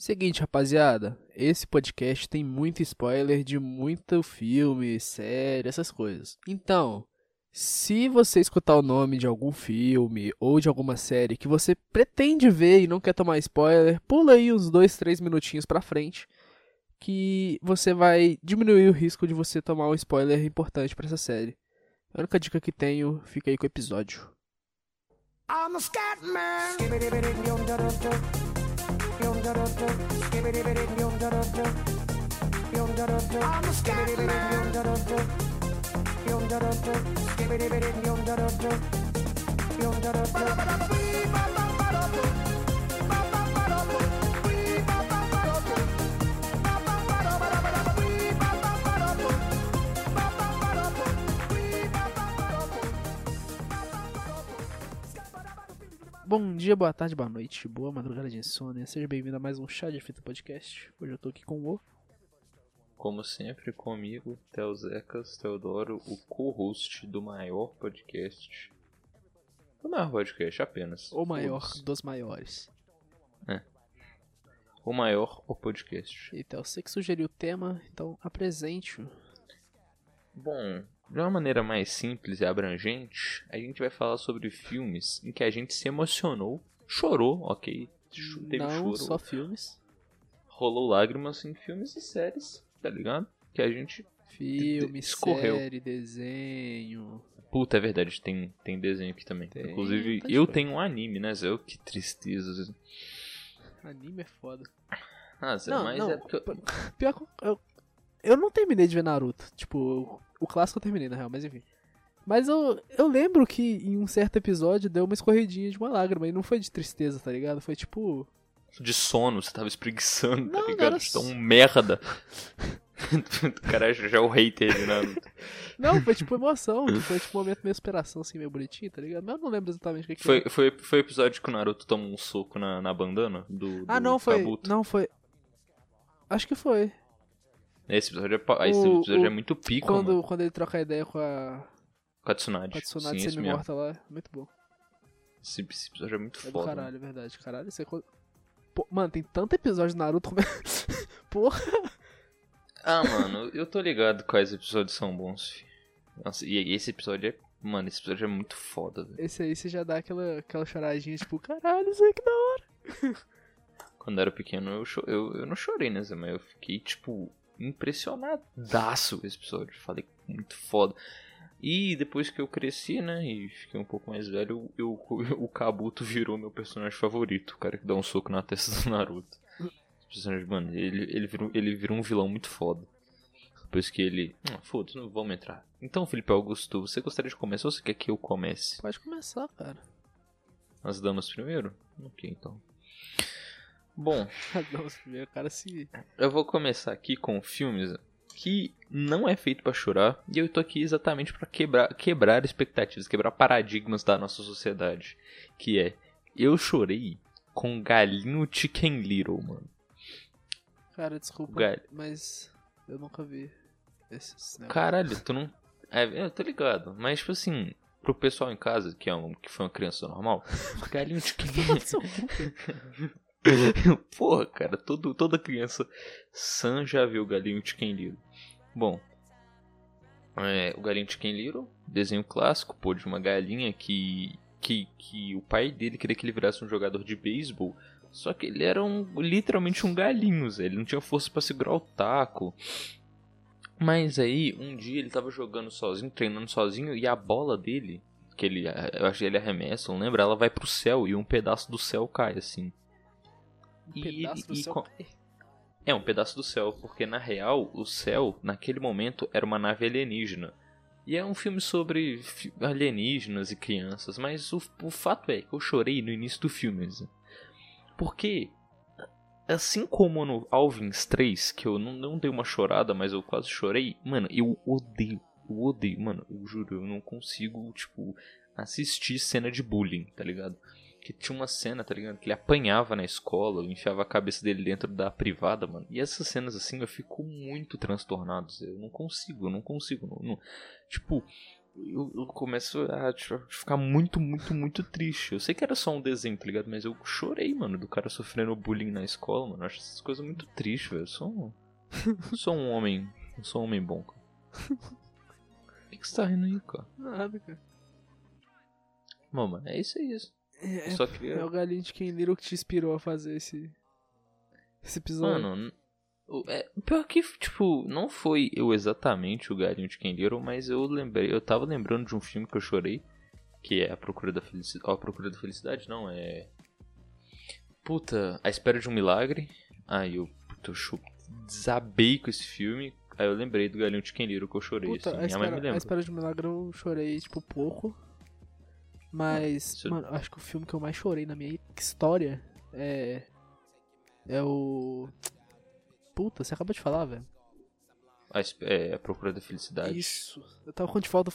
Seguinte, rapaziada, esse podcast tem muito spoiler de muito filme, série, essas coisas. Então, se você escutar o nome de algum filme ou de alguma série que você pretende ver e não quer tomar spoiler, pula aí uns 2, 3 minutinhos pra frente, que você vai diminuir o risco de você tomar um spoiler importante pra essa série. A única dica que tenho, fica aí com o episódio. I'm a I'm a scat man. Bom dia, boa tarde, boa noite, boa madrugada de insônia. Seja bem-vindo a mais um Chá de Fita Podcast. Hoje eu tô aqui com o. Como sempre, comigo, Theo Zecas, Teodoro, o co-host do maior podcast. Do maior podcast, apenas. O maior dos maiores. É. O maior, o podcast. E Theo, você que sugeriu o tema, então apresente-o. Bom, de uma maneira mais simples e abrangente, a gente vai falar sobre filmes em que a gente se emocionou, chorou, ok? Teve Não choro, só filmes. Rolou lágrimas em filmes e séries, tá ligado? Que a gente Filme, escorreu. série, desenho. Puta, é verdade, tem, tem desenho aqui também. Tem, Inclusive, tá eu tenho um anime, né, Zé? Que tristeza. Anime é foda. Ah, Zé, não, mas não, é porque... Pior que eu, eu não terminei de ver Naruto. Tipo, o clássico eu terminei, na real, mas enfim. Mas eu, eu lembro que em um certo episódio deu uma escorridinha de uma lágrima. E não foi de tristeza, tá ligado? Foi tipo. De sono, você tava espreguiçando, tá ligado? Você tá um merda. o cara já é o hater Naruto. Não, foi tipo emoção. Foi tipo um momento meio superação, assim, meio bonitinho, tá ligado? Mas eu não lembro exatamente o que, que foi. Foi, foi o episódio que o Naruto toma um soco na, na bandana do, do Ah, não, foi. Kabuto. Não, foi. Acho que foi. Esse episódio é, esse episódio o, é muito pico, quando, mano. Quando ele troca ideia com a... Com a Tsunade. Com a Tsunade Sim, semi-morta lá. Muito bom. Esse, esse, episódio é muito é foda. Caralho, é verdade. Caralho, isso é... Pô, mano, tem tanto episódio de Naruto. Porra. Ah, mano, eu tô ligado quais episódios são bons, filho. Nossa, e esse episódio é... Mano, esse episódio é muito foda, velho. Esse aí você já dá aquela, aquela choradinha, tipo, caralho, isso aí que da hora. Quando eu era pequeno, eu, eu, eu não chorei, né, Zé? Mas eu fiquei, tipo, impressionadaço com esse episódio. Falei muito foda. E depois que eu cresci, né, e fiquei um pouco mais velho, eu, eu, o Kabuto virou meu personagem favorito. O cara que dá um soco na testa do Naruto. mano, ele, ele, virou, ele virou um vilão muito foda. Depois que ele. Ah, Foda-se, não vamos entrar. Então, Felipe Augusto, você gostaria de começar ou você quer que eu comece? Pode começar, cara. As damas primeiro? Ok, então. Bom, cara se. Eu vou começar aqui com filmes que não é feito para chorar e eu tô aqui exatamente para quebrar, quebrar expectativas, quebrar paradigmas da nossa sociedade, que é eu chorei com Galinho Chicken Little, mano. Cara, desculpa, Gal... mas eu nunca vi esses negócios. Caralho, tu não é, eu tô ligado, mas tipo assim, pro pessoal em casa que é um, que foi uma criança normal, Galinho Chicken Little Porra, cara, todo, toda criança sã já viu o Galinho Chicken Little. Bom, é, o Galinho Chicken Little, desenho clássico, pô, de uma galinha que, que, que o pai dele queria que ele virasse um jogador de beisebol. Só que ele era um, literalmente um galinho, Zé. ele não tinha força para segurar o taco. Mas aí, um dia ele tava jogando sozinho, treinando sozinho, e a bola dele, que ele, eu acho que ele arremessa, não lembra, ela vai pro céu e um pedaço do céu cai, assim. Um pedaço do e, céu. É, um pedaço do céu, porque na real, o céu, naquele momento, era uma nave alienígena. E é um filme sobre alienígenas e crianças, mas o, o fato é que eu chorei no início do filme. Porque, assim como no Alvins 3, que eu não, não dei uma chorada, mas eu quase chorei, mano, eu odeio, eu odeio, mano, eu juro, eu não consigo, tipo, assistir cena de bullying, tá ligado? Que tinha uma cena, tá ligado? Que ele apanhava na escola, enfiava a cabeça dele dentro da privada, mano. E essas cenas assim eu fico muito transtornado. Eu não consigo, eu não consigo. Não, não. Tipo, eu, eu começo a tipo, ficar muito, muito, muito triste. Eu sei que era só um desenho, tá ligado? Mas eu chorei, mano, do cara sofrendo bullying na escola, mano. Eu acho essas coisas muito tristes, velho. Eu sou um, eu sou um homem. Eu sou um homem bom, cara. Por que, que você tá rindo aí, cara? Nada, cara. Bom, mano, é isso aí. Isso. É, só queria. é o galinho de Ken Little que te inspirou a fazer esse. Esse episódio. Mano, é, pior que, tipo, não foi eu exatamente o galinho de Ken Little, mas eu lembrei, eu tava lembrando de um filme que eu chorei, que é A Procura da Felicidade. A Procura da Felicidade, não, é. Puta, A Espera de um Milagre. Aí eu, puta, eu desabei com esse filme. Aí eu lembrei do galinho de Ken Little que eu chorei, Puta, assim. a Minha mãe me espera, a espera de um milagre eu chorei, tipo, pouco. Mas, mano, acho que o filme que eu mais chorei na minha história é. É o. Puta, você acabou de falar, velho. A, é, a Procura da Felicidade. Isso. Eu tava com de volta,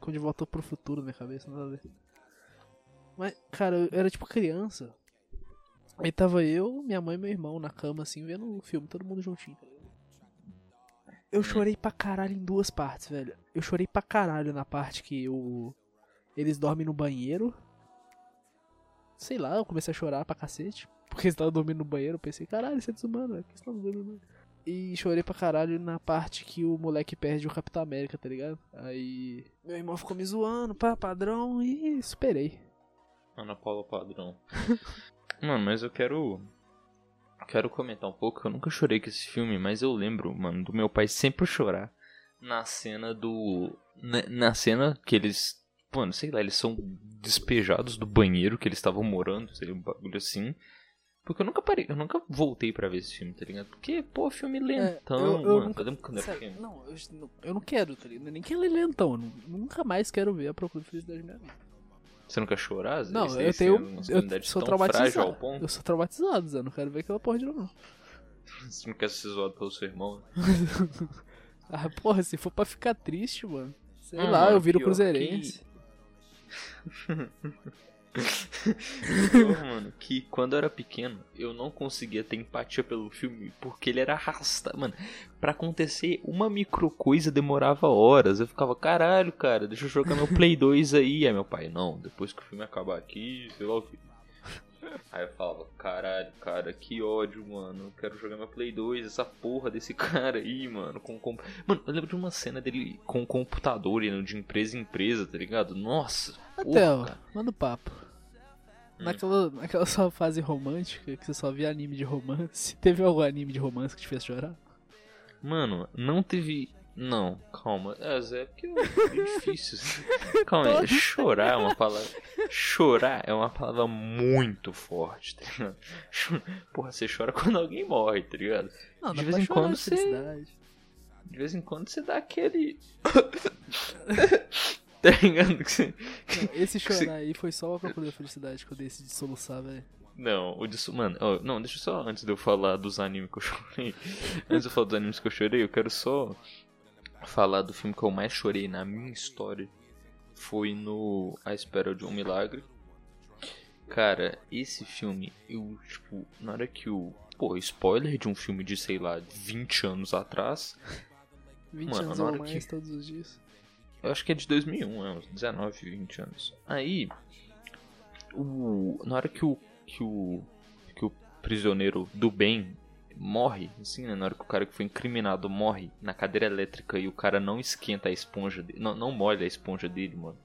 com de volta pro futuro na minha cabeça, nada a ver. Mas, cara, eu era tipo criança. Aí tava eu, minha mãe e meu irmão na cama, assim, vendo o filme, todo mundo juntinho. tá? Eu chorei pra caralho em duas partes, velho. Eu chorei pra caralho na parte que o. Eles dormem no banheiro. Sei lá, eu comecei a chorar pra cacete. Porque eles estavam dormindo no banheiro. Eu pensei, caralho, isso é desumano, velho. Por que eles estavam dormindo no? E chorei pra caralho na parte que o moleque perde o Capitão América, tá ligado? Aí. Meu irmão ficou me zoando, pá, padrão, e superei. Ana Paula Padrão. mano, mas eu quero. Quero comentar um pouco. Eu nunca chorei com esse filme, mas eu lembro, mano, do meu pai sempre chorar na cena do. Na cena que eles. Mano, sei lá, eles são despejados do banheiro que eles estavam morando, sei lá, um bagulho assim. Porque eu nunca parei, eu nunca voltei pra ver esse filme, tá ligado? Porque, pô, filme lentão, eu- eu mano. nunca- Sério, não, eu, não- eu não quero, tá ligado? Nem que ele é lentão. nunca mais quero ver a procura de felicidade minha vida. Você não quer chorar? às Não, vezes? eu tenho. Eu sou traumatizado. ponto? Eu sou traumatizado, Zé. Não quero ver aquela porra de novo, não. Você não quer ser zoado pelo seu irmão? Ah, porra, se for pra ficar triste, mano. Sei Ah, lá, eu viro cruzeirense. Pior, mano, que quando eu era pequeno, eu não conseguia ter empatia pelo filme porque ele era arrastado. Mano, pra acontecer uma micro coisa demorava horas. Eu ficava, caralho, cara, deixa eu jogar meu Play 2 aí. Aí meu pai, não, depois que o filme acabar aqui, sei lá o que. Aí eu falava, caralho, cara, que ódio, mano. Eu quero jogar meu Play 2, essa porra desse cara aí, mano. Com, com... Mano, eu lembro de uma cena dele com o computador indo de empresa em empresa, tá ligado? Nossa, cara. manda o papo. Hum. Naquela, naquela sua fase romântica, que você só via anime de romance, teve algum anime de romance que te fez chorar? Mano, não teve. Não, calma. É, Zé, porque é difícil. Calma aí, chorar é uma palavra. Chorar é uma palavra muito forte, tá ligado? Porra, você chora quando alguém morre, tá ligado? Não, De vez pra em quando você- felicidade. De vez em quando você dá aquele. tá ligado? Que você- Não, esse chorar aí foi só a procura da felicidade que eu decidi soluçar, velho. Não, o disso. Mano, ó, não, deixa eu só. Antes de eu falar dos animes que eu chorei. antes de eu falar dos animes que eu chorei, eu quero só falar do filme que eu mais chorei na minha história. Foi no A Espera de um Milagre. Cara, esse filme, eu, tipo, na hora que o. Pô, spoiler de um filme de, sei lá, 20 anos atrás. 20 Mano, anos na ou mais que- todos os dias. Eu acho que é de 2001, é uns 19, 20 anos. Aí, o, na hora que o, que o que o prisioneiro do bem morre, assim, né, na hora que o cara que foi incriminado morre na cadeira elétrica e o cara não esquenta a esponja dele, não, não molha a esponja dele, mano.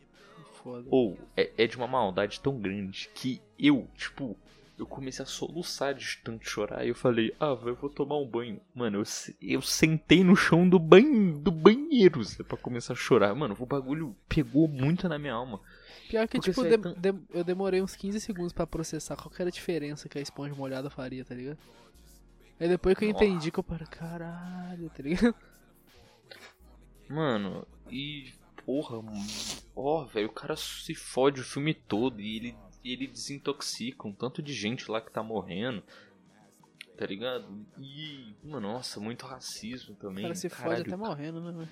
Foda. Ou é, é de uma maldade tão grande que eu, tipo, eu comecei a soluçar de tanto chorar e eu falei, ah, eu vou tomar um banho. Mano, eu, eu sentei no chão do banho, do banheiro, pra começar a chorar. Mano, o bagulho pegou muito na minha alma. Pior que, Porque tipo, você é tão- dem- eu demorei uns 15 segundos pra processar qual era a diferença que a esponja molhada faria, tá ligado? Aí depois que eu Nossa. entendi que eu parei, caralho, tá ligado? Mano, e. Porra, ó, velho, o cara se fode o filme todo e ele, ele desintoxica um tanto de gente lá que tá morrendo. Tá ligado? E, mano, nossa, muito racismo O também. cara se fode Caralho, até morrendo, né? velho?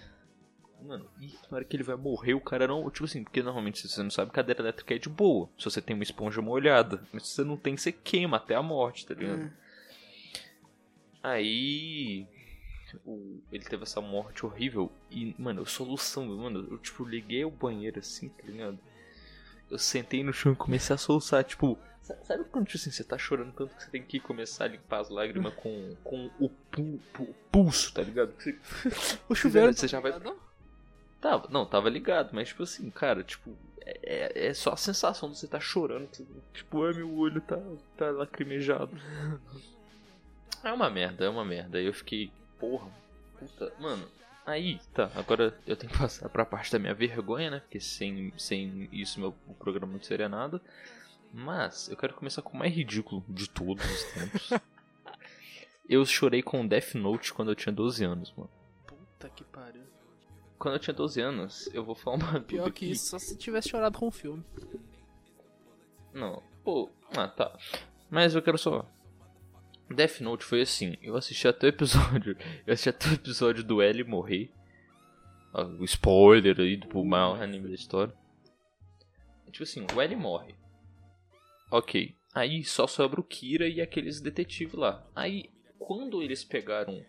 Mano, e na hora que ele vai morrer, o cara não. Tipo assim, porque normalmente se você não sabe, cadeira elétrica é de boa. Se você tem uma esponja molhada. Mas se você não tem, você queima até a morte, tá ligado? É. Aí. o, ele teve essa morte horrível. E, mano, eu solução, mano, eu tipo liguei o banheiro assim, tá ligado? Eu sentei no chão e comecei a soluçar, tipo. Sabe quando tipo assim, você tá chorando tanto que você tem que começar a limpar as lágrimas com, com o, pu, pu, pulso, tá ligado? Você, o chuveiro você já vai. Tava, não, tava ligado, mas tipo assim, cara, tipo, é, é, é só a sensação de você tá chorando. Tipo, ai meu olho tá, tá lacrimejado. É uma merda, é uma merda. Aí eu fiquei, porra, puta, mano. Aí, tá, agora eu tenho que passar pra parte da minha vergonha, né? Porque sem, sem isso meu o programa não seria nada. Mas eu quero começar com o mais ridículo de todos os tempos. eu chorei com Death Note quando eu tinha 12 anos, mano. Puta que pariu. Quando eu tinha 12 anos, eu vou falar uma Pior que isso, só se tivesse chorado com o filme. Não, pô, ah tá. Mas eu quero só Death Note foi assim, eu assisti até o episódio, eu assisti até o episódio do L morrer. Ah, o spoiler aí do maior anime da história. Tipo assim, o L morre. Ok. Aí só sobra o Kira e aqueles detetives lá. Aí, quando eles pegaram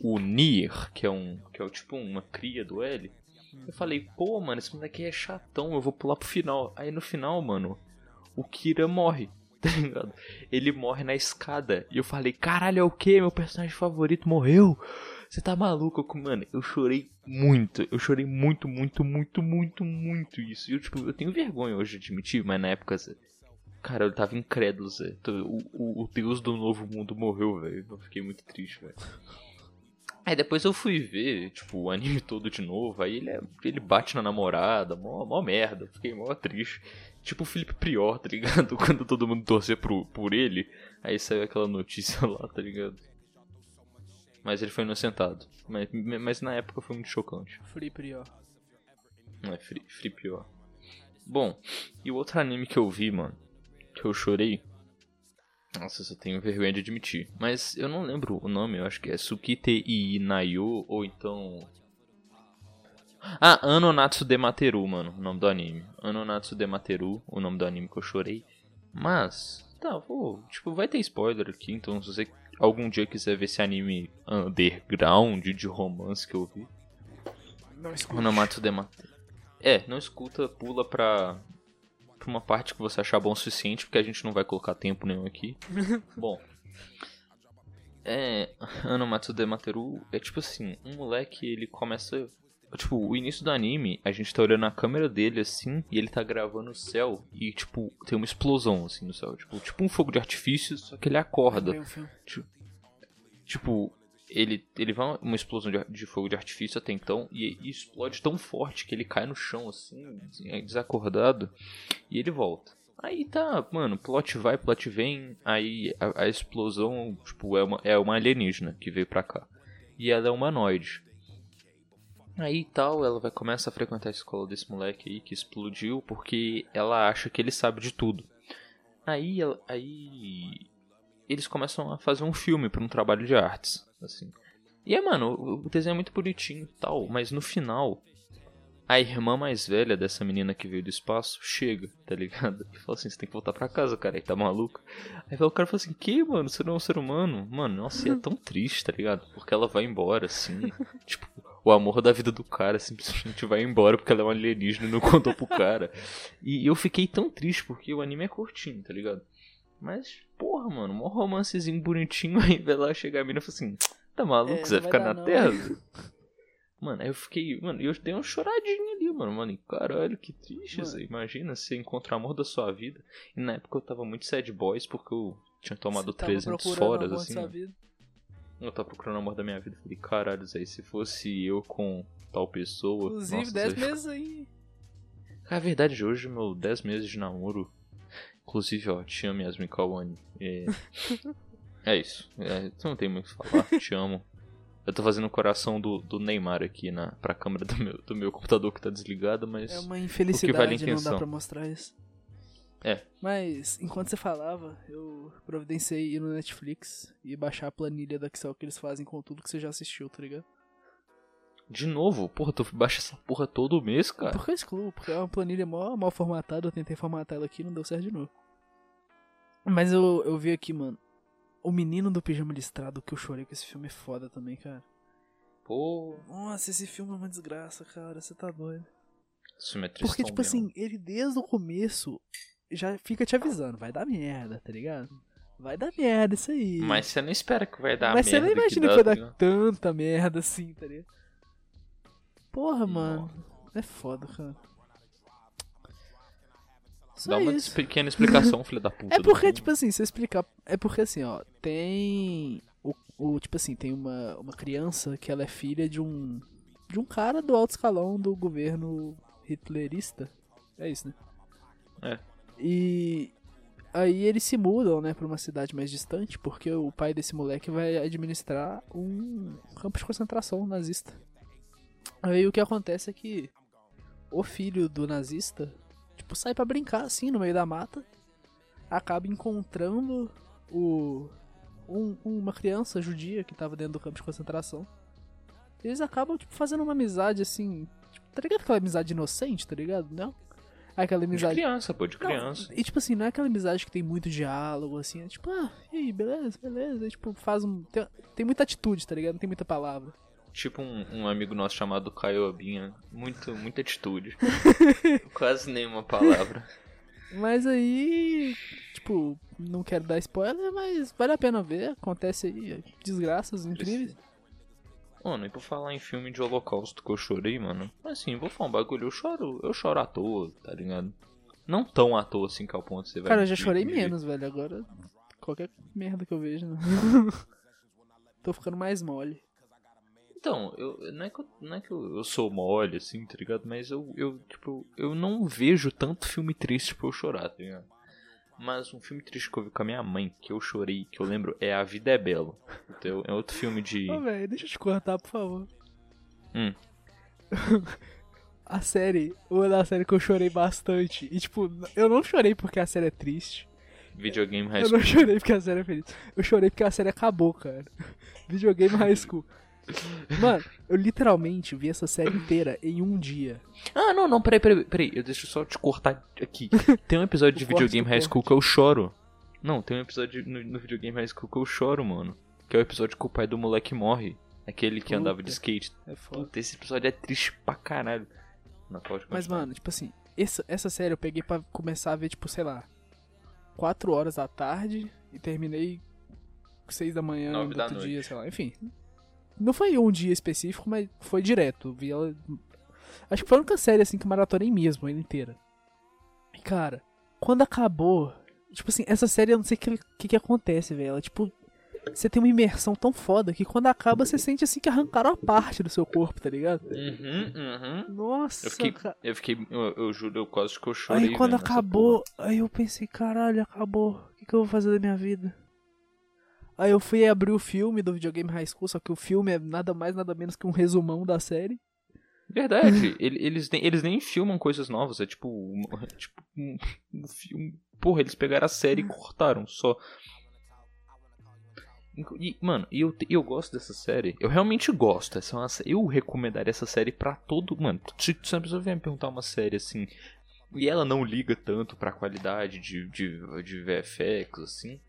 o Nier, que é um. que é tipo uma cria do L, eu falei, pô, mano, esse moleque é chatão, eu vou pular pro final. Aí no final, mano, o Kira morre. Tá ligado? Ele morre na escada. E eu falei, caralho, é o que? Meu personagem favorito morreu? Você tá maluco? Mano, eu chorei muito. Eu chorei muito, muito, muito, muito, muito isso. E eu, tipo, eu tenho vergonha hoje de admitir, mas na época, cara, eu tava incrédulo, Zé. O, o, o deus do novo mundo morreu, velho. Eu fiquei muito triste, velho. Aí depois eu fui ver, tipo, o anime todo de novo. Aí ele, é, ele bate na namorada, mó, mó merda. Fiquei mó triste. Tipo o Felipe Prior, tá ligado? Quando todo mundo torcia pro, por ele. Aí saiu aquela notícia lá, tá ligado? Mas ele foi inocentado. Mas, mas na época foi muito chocante. Free Prior. Não é Free, Free Prior. Bom, e o outro anime que eu vi, mano, que eu chorei nossa, eu tenho vergonha de admitir. Mas eu não lembro o nome, eu acho que é Sukite Inayo, ou então. Ah, Anonatsu Demateru, mano, o nome do anime. Anonatsu Demateru, o nome do anime que eu chorei. Mas, tá, vou. Tipo, vai ter spoiler aqui, então se você algum dia quiser ver esse anime underground de romance que eu vi. Não escuta. Anonatsu Demateru. É, não escuta, pula pra pra uma parte que você achar bom o suficiente, porque a gente não vai colocar tempo nenhum aqui. bom. É. Ano Matsude Materu é tipo assim: um moleque ele começa. Tipo, o início do anime, a gente tá olhando a câmera dele assim, e ele tá gravando o céu, e tipo, tem uma explosão assim no céu. Tipo, tipo um fogo de artifício, só que ele acorda. Tipo, tipo ele, ele vai uma explosão de, de, fogo de artifício até então e, e, explode tão forte que ele cai no chão assim, desacordado, e ele volta. Aí tá, mano, plot vai, plot vem, aí a, a explosão, tipo, é uma, é uma alienígena que veio pra cá. E ela é humanoide. Aí tal, ela vai começar a frequentar a escola desse moleque aí que explodiu porque ela acha que ele sabe de tudo. Aí, aí eles começam a fazer um filme para um trabalho de artes, assim. E é, mano, o desenho é muito bonitinho e tal, mas no final, a irmã mais velha dessa menina que veio do espaço chega, tá ligado? E fala assim: você tem que voltar pra casa, cara, aí tá maluco. Aí o cara fala assim: que, mano, você não é um ser humano? Mano, nossa, e é tão triste, tá ligado? Porque ela vai embora, assim. tipo, o amor da vida do cara simplesmente vai embora porque ela é uma alienígena e não contou pro cara. E eu fiquei tão triste porque o anime é curtinho, tá ligado? Mas, porra, mano, um romancezinho bonitinho aí, vai lá chegar a mina e fala assim: tá maluco, é, você vai ficar na não. terra? Mano, aí eu fiquei, mano, eu dei uma choradinha ali, mano, mano, e caralho, que triste, mano. Imagina você encontrar o amor da sua vida. E na época eu tava muito sad boys porque eu tinha tomado você 300 foras, assim. Eu tava procurando o amor da minha vida. Falei, caralho, aí se fosse eu com tal pessoa. Inclusive, 10 meses aí. É verdade, hoje meu 10 meses de namoro Inclusive, ó, te amo, Yasmin Kawane. É, é isso. É, não tem muito o que falar. Te amo. Eu tô fazendo o coração do, do Neymar aqui na, pra câmera do meu, do meu computador que tá desligado, mas. É uma infelicidade vale não dá pra mostrar isso. É. Mas, enquanto você falava, eu providenciei ir no Netflix e baixar a planilha da Excel que eles fazem com tudo que você já assistiu, tá ligado? De novo? Porra, tu baixa essa porra todo mês, cara. Por que eu excluo? Porque é uma planilha mal, mal formatada, eu tentei formatar ela aqui e não deu certo de novo. Mas eu, eu vi aqui, mano. O Menino do Pijama Listrado, que eu chorei com esse filme é foda também, cara. Pô, Nossa, esse filme é uma desgraça, cara. Você tá doido. esse filme é Porque, tipo mesmo. assim, ele desde o começo já fica te avisando, vai dar merda, tá ligado? Vai dar merda isso aí. Mas você não espera que vai dar Mas você merda não imagina que que, vai tá dar ligado? tanta merda assim, tá ligado? Porra, mano. É foda, cara. Só Dá uma isso. pequena explicação, filha da puta. É porque, tipo assim, se eu explicar. É porque assim, ó, tem. O, o- tipo assim, tem uma, uma criança que ela é filha de um. De um cara do alto escalão do governo hitlerista. É isso, né? É. E. Aí eles se mudam, né, pra uma cidade mais distante, porque o pai desse moleque vai administrar um campo de concentração nazista. Aí o que acontece é que o filho do nazista, tipo, sai pra brincar assim no meio da mata, acaba encontrando o um- uma criança judia que tava dentro do campo de concentração. Eles acabam, tipo, fazendo uma amizade assim. Tipo, tá ligado aquela amizade inocente, tá ligado? Não? Aquela De amizade. criança, pô, de Não, criança. e tipo assim, não é aquela amizade que tem muito diálogo, assim, é tipo, ah, e aí, beleza, beleza. E, tipo, faz um. Tem, tem muita atitude, tá ligado? Não tem muita palavra. Tipo um, um amigo nosso chamado Caio Abinha. Muito, muita atitude. Quase nenhuma palavra. Mas aí, tipo, não quero dar spoiler, mas vale a pena ver. Acontece aí desgraças incríveis. Mano, e por falar em filme de holocausto que eu chorei, mano. Assim, vou falar um bagulho, eu choro, eu choro à toa, tá ligado? Não tão à toa assim que ao ponto de você vai. Cara, eu já chorei menos, velho. Agora, qualquer merda que eu vejo, né? Tô ficando mais mole. Então, eu, não é que, eu, não é que eu, eu sou mole, assim, tá ligado? Mas eu, eu, tipo, eu não vejo tanto filme triste pra eu chorar, tá ligado? Mas um filme triste que eu vi com a minha mãe, que eu chorei, que eu lembro, é A Vida é Bela. Então, é outro filme de. Ô, velho, deixa eu te cortar, por favor. Hum. a série, uma da série que eu chorei bastante. E, tipo, eu não chorei porque a série é triste. Videogame High Eu School. não chorei porque a série é feliz. Eu chorei porque a série acabou, cara. Videogame High School. Mano, eu literalmente vi essa série inteira em um dia. Ah, não, não, peraí, peraí, peraí. Eu deixa eu só te cortar aqui. Tem um episódio de Videogame High. School que eu choro. Não, tem um episódio no, no Videogame High School que eu choro, mano. Que é o episódio que o pai do moleque morre. Aquele que Puta. andava de skate. É foda. Puta, esse episódio é triste pra caralho. Não, Mas, mano, tipo assim, essa, essa série eu peguei pra começar a ver, tipo, sei lá, 4 horas da tarde e terminei 6 da manhã da outro noite. dia, sei lá, enfim. Não foi um dia específico, mas foi direto. Vi ela. Acho que foi a única série assim que maratonei mesmo, ela inteira. E cara, quando acabou. Tipo assim, essa série eu não sei o que, que, que acontece, velho. Ela, Tipo, você tem uma imersão tão foda que quando acaba você sente assim que arrancaram a parte do seu corpo, tá ligado? Uhum, uhum. Nossa, Eu fiquei, cara. eu fiquei, eu, eu juro, eu quase que eu chorei. Aí quando acabou, aí eu pensei, caralho, acabou. O que, que eu vou fazer da minha vida? Aí eu fui abrir o filme do videogame High School, só que o filme é nada mais, nada menos que um resumão da série. Verdade, ele- eles, nem, eles nem filmam coisas novas, é tipo, um, tipo um, um filme. Porra, eles pegaram a série e cortaram só. E, mano, e eu, eu gosto dessa série. Eu realmente gosto. Essa é uma, eu recomendaria essa série pra todo. Mano, se, uma pessoa vier me perguntar uma série assim. E ela não liga tanto pra qualidade de, de, de VFX, assim.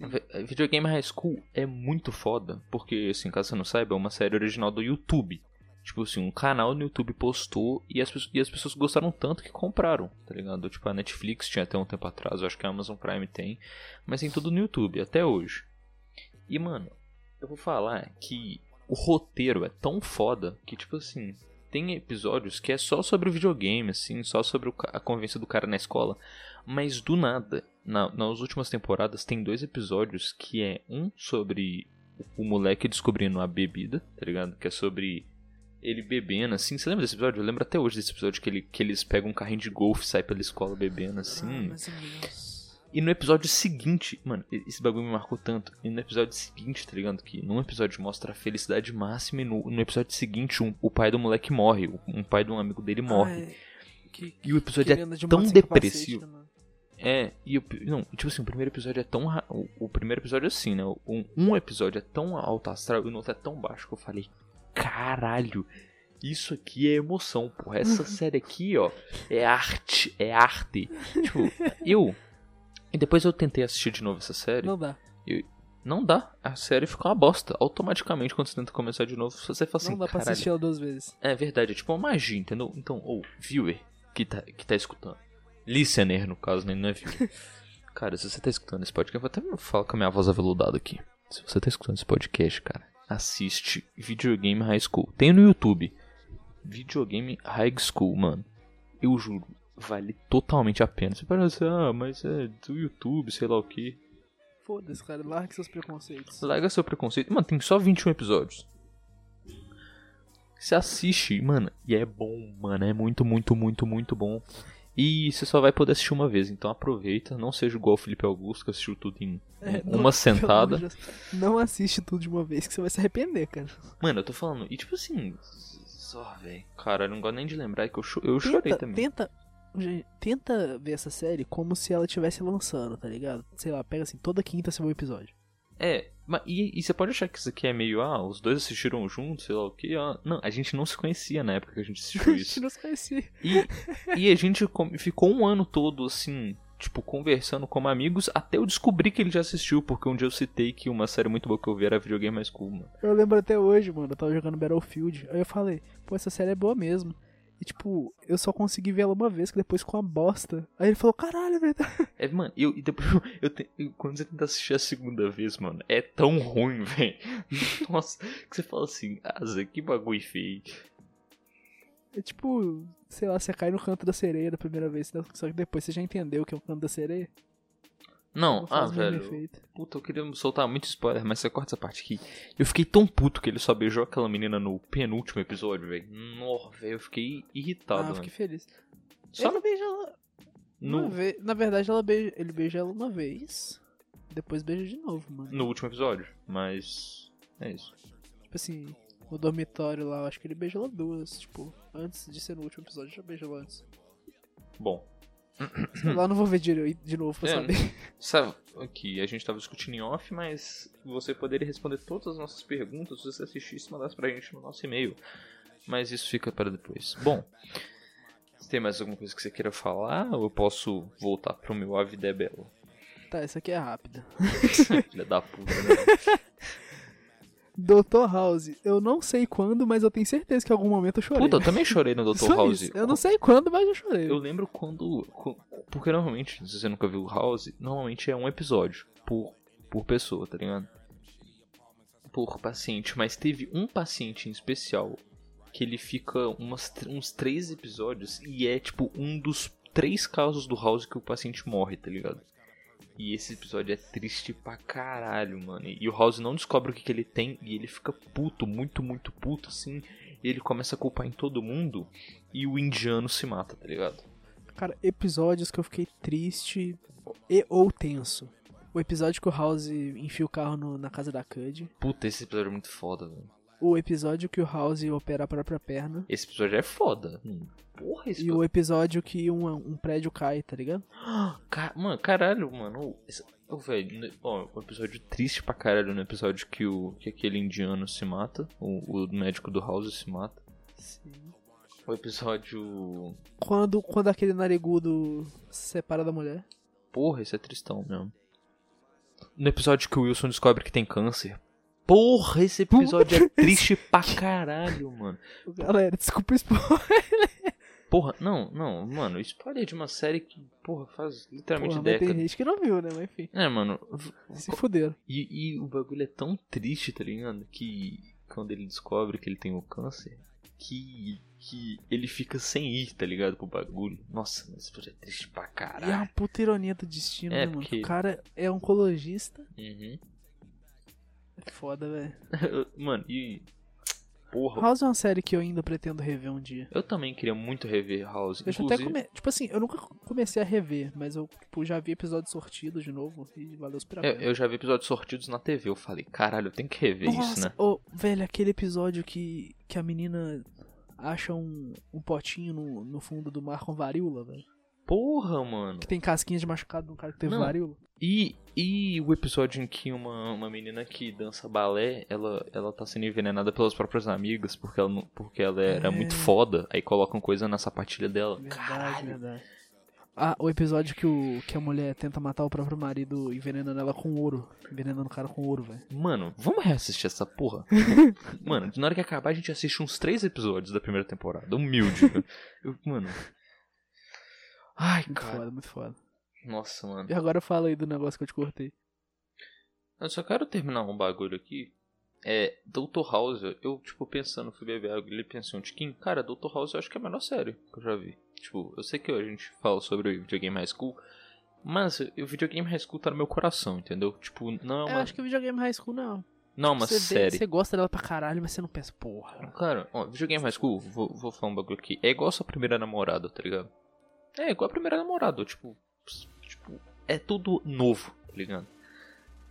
Vi- Videogame High School é muito foda, porque, assim, caso você não saiba, é uma série original do YouTube. Tipo assim, um canal no YouTube postou e as, e as pessoas gostaram tanto que compraram, tá ligado? Tipo, a Netflix tinha até um tempo atrás, eu acho que a Amazon Prime tem, mas tem tudo no YouTube, até hoje. E, mano, eu vou falar que o roteiro é tão foda que, tipo assim, tem episódios que é só sobre o videogame, assim, só sobre a convivência do cara na escola. Mas do nada, na- nas últimas temporadas, tem dois episódios que é um sobre o moleque descobrindo a bebida, tá ligado? Que é sobre ele bebendo, assim. Você lembra desse episódio? Eu lembro até hoje desse episódio que, ele, que eles pegam um carrinho de golfe e saem pela escola bebendo, assim. Ah, menos. E no episódio seguinte, mano, esse bagulho me marcou tanto. E no episódio seguinte, tá ligado? Que num episódio mostra a felicidade máxima e no, no episódio seguinte um- o pai do moleque morre. Um pai de um amigo dele morre. Ai, que- E o episódio é tão sem capacete, depressivo. né? É, e o, não, tipo assim, o primeiro episódio é tão. O, o primeiro episódio é assim, né? Um, um episódio é tão alto astral e o outro é tão baixo que eu falei: caralho, isso aqui é emoção, porra. Essa série aqui, ó, é arte, é arte. Tipo, eu. E depois eu tentei assistir de novo essa série. Não dá. Não dá. A série fica uma bosta. Automaticamente, quando você tenta começar de novo, você fala assim, não dá pra caralho. assistir ela duas vezes. É verdade, é tipo uma magia, entendeu? Então, ou viewer que tá, que tá escutando. Listener, no caso, né? Não é viewer. cara, se você tá escutando esse podcast, eu vou até falar com a minha voz aveludada aqui. Se você tá escutando esse podcast, cara, assiste Videogame High School. Tem no YouTube. Videogame High School, mano. Eu juro, vale totalmente a pena. Você parece, ah, mas é do YouTube, sei lá o que. Foda-se, cara. Largue seus preconceitos. Larga seu preconceito. Mano, tem só 21 episódios. Você assiste, mano, e é bom, mano. É muito, muito, muito, muito bom. E você só vai poder assistir uma vez, então aproveita. Não seja igual o Felipe Augusto, que assistiu tudo em É, uma não- sentada. de. Não assiste tudo de uma vez que você vai se arrepender, cara. Mano, eu tô falando. E tipo assim. Só, velho. Cara, eu não gosto nem de lembrar é que eu, cho- eu chorei Tenta, também. tenta, tenta ver essa série como se ela estivesse lançando, tá ligado? Sei lá, pega assim, toda quinta você vê um episódio. É, e, e você pode achar que isso aqui é meio. Ah, os dois assistiram juntos, sei lá o que. Ah, não, a gente não se conhecia na época que a gente assistiu A isso. gente não se conhecia. E, e a gente ficou um ano todo assim, tipo, conversando como amigos, até eu descobrir que ele já assistiu, porque um dia eu citei que uma série muito boa que eu vi era videogame mais cool, mano. Eu lembro até hoje, mano, eu tava jogando Battlefield. Aí eu falei, pô, essa série é boa mesmo. E tipo, eu só consegui ver ela uma vez, que depois com a bosta. Aí ele falou, caralho, é verdade. É, mano, eu, e depois eu, te- eu- quando você tenta assistir a segunda vez, mano, é tão ruim, velho. Nossa, que você fala assim, ah, Zé, que bagulho feio. É tipo, sei lá, você cai no canto da sereia da primeira vez, só que depois você já entendeu que é o canto da sereia. Não, Não ah, velho. Puta, eu queria soltar muito spoiler, mas você corta essa parte aqui. Eu fiquei tão puto que ele só beijou aquela menina no penúltimo episódio, velho. Nossa, velho, eu fiquei irritado, Ah, eu fiquei feliz. Só Ele beija ela uma no, vez. Na verdade, ela beija, ele beija ela uma vez. Depois beija de novo, mano. no último episódio, mas. É isso. Tipo assim, no dormitório lá, eu acho que ele beija ela duas. Tipo, antes de ser no último episódio, já beija ela antes. Bom, lá, não vou ver de, de novo pra É, saber. sabe, aqui a gente tava discutindo em off, mas você poderia responder todas as nossas perguntas se você assistisse e mandasse pra gente no nosso e-mail. Mas isso fica para depois. Bom, tem mais alguma coisa que você queira falar? Ou eu posso voltar pro meu A Vida é Bela? Tá, essa aqui é rápida. Filha da puta, né? Dr. House, eu não sei quando, mas eu tenho certeza que em algum momento eu chorei. Puta, eu também chorei no Dr. House. isso. Eu não sei quando, mas eu chorei. Eu lembro quando. Porque normalmente, se você nunca viu House, normalmente é um episódio por, por pessoa, tá ligado? Por paciente. Mas teve um paciente em especial que ele fica umas, uns três episódios e é tipo um dos três casos do House que o paciente morre, tá ligado? E esse episódio é triste pra caralho, mano. E, o House não descobre o que, que ele tem e ele fica puto, muito, muito puto, assim. E ele começa a culpar em todo mundo e o indiano se mata, tá ligado? Cara, episódios que eu fiquei triste e ou tenso. O episódio que o House enfia o carro no- na casa da Cud. Puta, esse episódio é muito foda, velho. O episódio que o House opera a própria perna. Esse episódio é foda. Hum, Porra, esse E o episódio que um, um prédio cai, tá ligado? Ca- Mano, caralho, mano. Ô, velho, né, ó, um episódio triste pra caralho no episódio que, o, que aquele indiano se mata. O, o médico do House se mata. Sim. O episódio. Quando, quando aquele narigudo se separa da mulher. Porra, esse é tristão mesmo. No episódio que o Wilson descobre que tem câncer. Porra, esse episódio é triste pra caralho, mano. Galera, desculpa o spoiler. Porra, não, não, mano, spoiler de uma série que, porra, faz literalmente Porra, mas tem décadas. gente que não viu, né? Mas enfim. É, mano, Se fuderam. E, e o bagulho é tão triste, tá ligado? Que quando ele descobre que ele tem o câncer, que, que ele fica sem ir, tá ligado? Pro bagulho. Nossa, mas esse bagulho é triste pra E é uma caralho. puta ironia do destino, É, né, mano? porque- O cara é oncologista. Uhum. É foda, velho. Mano, e. Porra, House é uma série que eu ainda pretendo rever um dia. eu também queria muito rever House. Eu já até Inclusive, come... Tipo assim, eu nunca comecei a rever, mas eu tipo, já vi episódios sortidos de novo e valeu super a eu, pena. eu já vi episódios sortidos na TV. Eu falei, caralho, eu tenho que rever isso, Nossa, né? ô, velho, aquele episódio que, que a menina acha um, um potinho no, no fundo do mar com varíola, velho. Porra, mano. Que tem casquinha de machucado um cara que teve Não. varíola. E, e o episódio em que uma, uma menina que dança balé, ela, ela tá sendo envenenada pelas próprias amigas porque ela, porque ela era É. muito foda, aí colocam coisa na sapatilha dela. Verdade, Caralho. verdade. Ah, o episódio que, o, que a mulher tenta matar o próprio marido envenenando ela com ouro. Envenenando o cara com ouro, velho. Mano, vamos reassistir essa porra? mano, na hora que acabar a gente assiste uns três episódios da primeira temporada. Humilde. eu, mano. Ai, Muito cara. foda, muito foda. Nossa, mano. E agora fala aí do negócio que eu te cortei. Eu só quero terminar um bagulho aqui. É, Dr. House, eu, tipo, pensando, fui beber água, ele pensou um tiquinho. Cara, Dr. House eu acho que é a melhor série que eu já vi. Tipo, eu sei que a gente fala sobre o videogame high school, mas o videogame high school tá no meu coração, entendeu? Tipo, não é Eu uma, acho que o videogame high school não. não é uma você vê- série. Você gosta dela pra caralho, mas você não pensa, porra. Claro, ó, videogame high school, vou, vou falar um bagulho aqui. É igual a sua primeira namorada, tá ligado? É igual a primeira namorada, tipo, tipo, é tudo novo, tá ligado?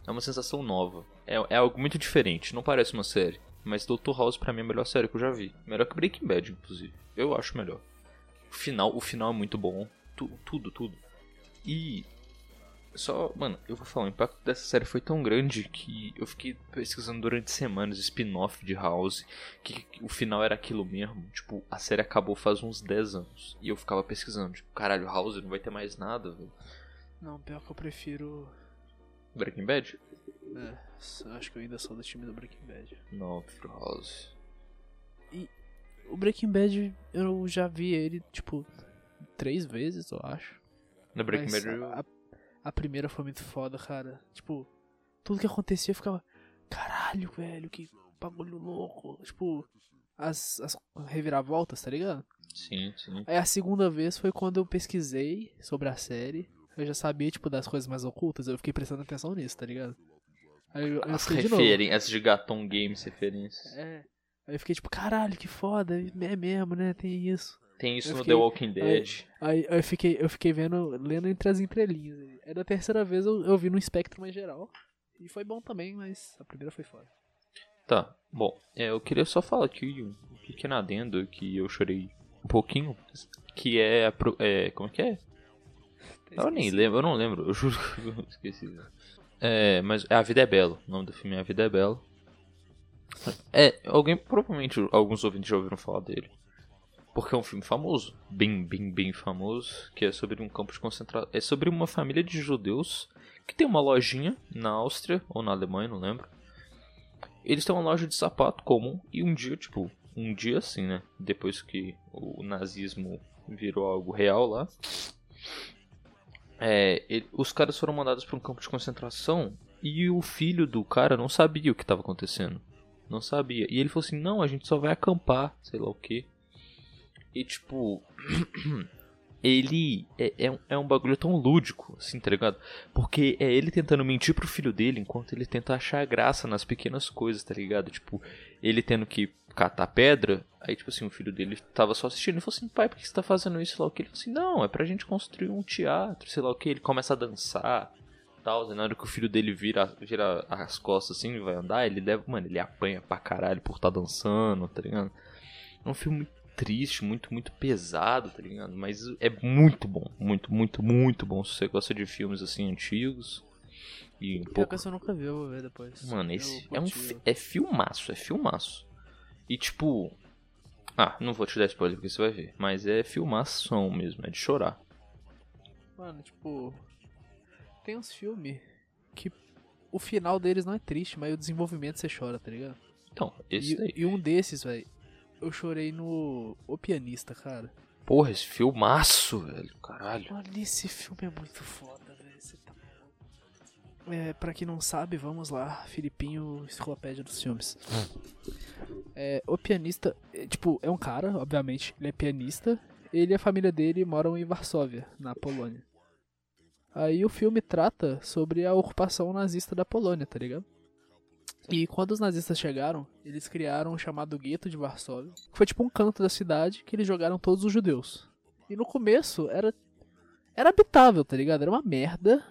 É uma sensação nova. É, é algo muito diferente, não parece uma série. Mas Dr. House pra mim é a melhor série que eu já vi. Melhor que Breaking Bad, inclusive. Eu acho melhor. O final, o final é muito bom. Tu- tudo, tudo. E só, mano, eu vou falar, o impacto dessa série foi tão grande que eu fiquei pesquisando durante semanas spin-off de House, que, que o final era aquilo mesmo. Tipo, a série acabou faz uns 10 anos. E eu ficava pesquisando, tipo, caralho, House não vai ter mais nada, velho. Não, pior que eu prefiro. Breaking Bad? É, acho que eu ainda sou do time do Breaking Bad. Não, eu prefiro House. O Breaking Bad, eu já vi ele, tipo, três vezes, eu acho. No Breaking Mas Bad eu... a, a primeira foi muito foda, cara. Tipo, tudo que acontecia eu ficava. Caralho, velho, que bagulho louco. Tipo, as, as reviravoltas, tá ligado? Sim, sim. Aí a segunda vez foi quando eu pesquisei sobre a série. Eu já sabia, tipo, das coisas mais ocultas. Eu fiquei prestando atenção nisso, tá ligado? Aí eu, As fiquei de referências de Gaton Games, referências. É. Aí eu fiquei tipo, caralho, que foda. É mesmo, né? Tem isso. Tem isso Eu no fiquei- The Walking Dead. Aí, aí eu fiquei, eu fiquei vendo, lendo entre as entrelinhas. Aí da terceira vez eu, eu vi no espectro mais geral. E foi bom também, mas a primeira foi foda. Tá, bom, é, eu queria só falar aqui um pequeno adendo que eu chorei um pouquinho, que é, a pro- é como é que é? Eu nem lembro, eu não lembro, eu juro que eu esqueci. É, mas é A Vida é Bela, o nome do filme é A Vida é Bela. É, alguém, provavelmente alguns ouvintes já ouviram falar dele. Porque é um filme famoso, bem, bem, bem famoso, que é sobre um campo de concentração. É sobre uma família de judeus que tem uma lojinha na Áustria ou na Alemanha, não lembro. Eles têm uma loja de sapato comum e um dia, tipo, um dia assim, né? Depois que o nazismo virou algo real lá, é, ele- os caras foram mandados para um campo de concentração e o filho do cara não sabia o que estava acontecendo. Não sabia. E ele falou assim: não, a gente só vai acampar, sei lá o que. E tipo. ele é, é, um- é um bagulho tão lúdico, assim, tá ligado? Porque é ele tentando mentir pro filho dele enquanto ele tenta achar graça nas pequenas coisas, tá ligado? Tipo, ele tendo que catar pedra, aí tipo assim, o filho dele tava só assistindo e falou assim, pai, por que você tá fazendo isso? Sei lá o que? Ele falou assim, não, é pra gente construir um teatro, sei lá o que. Ele começa a dançar, tal, e na hora que o filho dele vira, vira as costas assim e vai andar, ele deve, mano, ele apanha pra caralho por tá dançando, tá ligado? É um filme triste, muito, muito pesado, tá ligado? Mas é muito bom, muito, muito, muito bom. Se você gosta de filmes assim antigos e um Pior pouco que eu nunca vi, eu vou ver depois. Mano, esse é um é filmaço, é filmaço. E tipo, ah, não vou te dar spoiler porque você vai ver, mas é filmação mesmo, é de chorar. Mano, tipo. Tem uns filmes que o final deles não é triste, mas o desenvolvimento você chora, tá ligado? Então, esse daí. E, e um desses, velho, eu chorei no O Pianista, cara. Porra, esse filmaço, velho, caralho. Mano, esse filme é muito foda, velho. Você tá. É, pra quem não sabe, vamos lá. Filipinho, enciclopédia dos filmes. É, o pianista, é, tipo, é um cara, obviamente, ele é pianista. Ele e a família dele moram em Varsóvia, na Polônia. Aí o filme trata sobre a ocupação nazista da Polônia, tá ligado? E quando os nazistas chegaram, eles criaram o chamado Gueto de Varsóvia, que foi tipo um canto da cidade que eles jogaram todos os judeus. E no começo era era habitável, tá ligado? Era uma merda,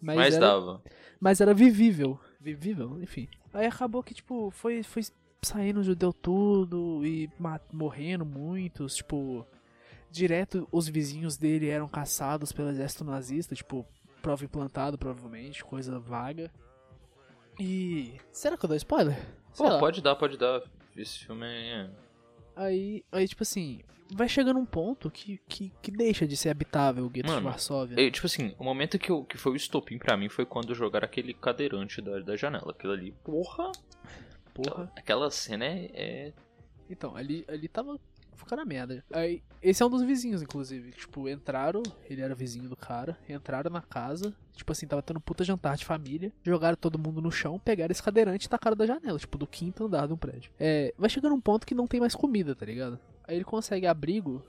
mas, Mas, era, dava. mas era vivível, vivível, enfim. Aí acabou que tipo foi foi saindo judeu tudo e morrendo muitos, tipo direto os vizinhos dele eram caçados pelo exército nazista, tipo prova implantado provavelmente, coisa vaga. E será que eu dou spoiler? Sei Pô, lá. pode dar, pode dar. Esse filme é. Aí, aí tipo assim, vai chegando um ponto que, que, que deixa de ser habitável o gueto de Varsóvia. E, tipo assim, o momento que, eu, que foi o estopim pra mim foi quando jogaram aquele cadeirante da, da janela. Aquilo ali, porra. Porra. Aquela cena é. é- Então, ali, ali tava ficando a merda. Aí, esse é um dos vizinhos, inclusive. Tipo, entraram, ele era vizinho do cara, entraram na casa, tipo assim, tava tendo um puta jantar de família, jogaram todo mundo no chão, pegaram esse cadeirante e tacaram da janela, tipo, do quinto andar de um prédio. É, vai chegando um ponto que não tem mais comida, tá ligado? Aí ele consegue abrigo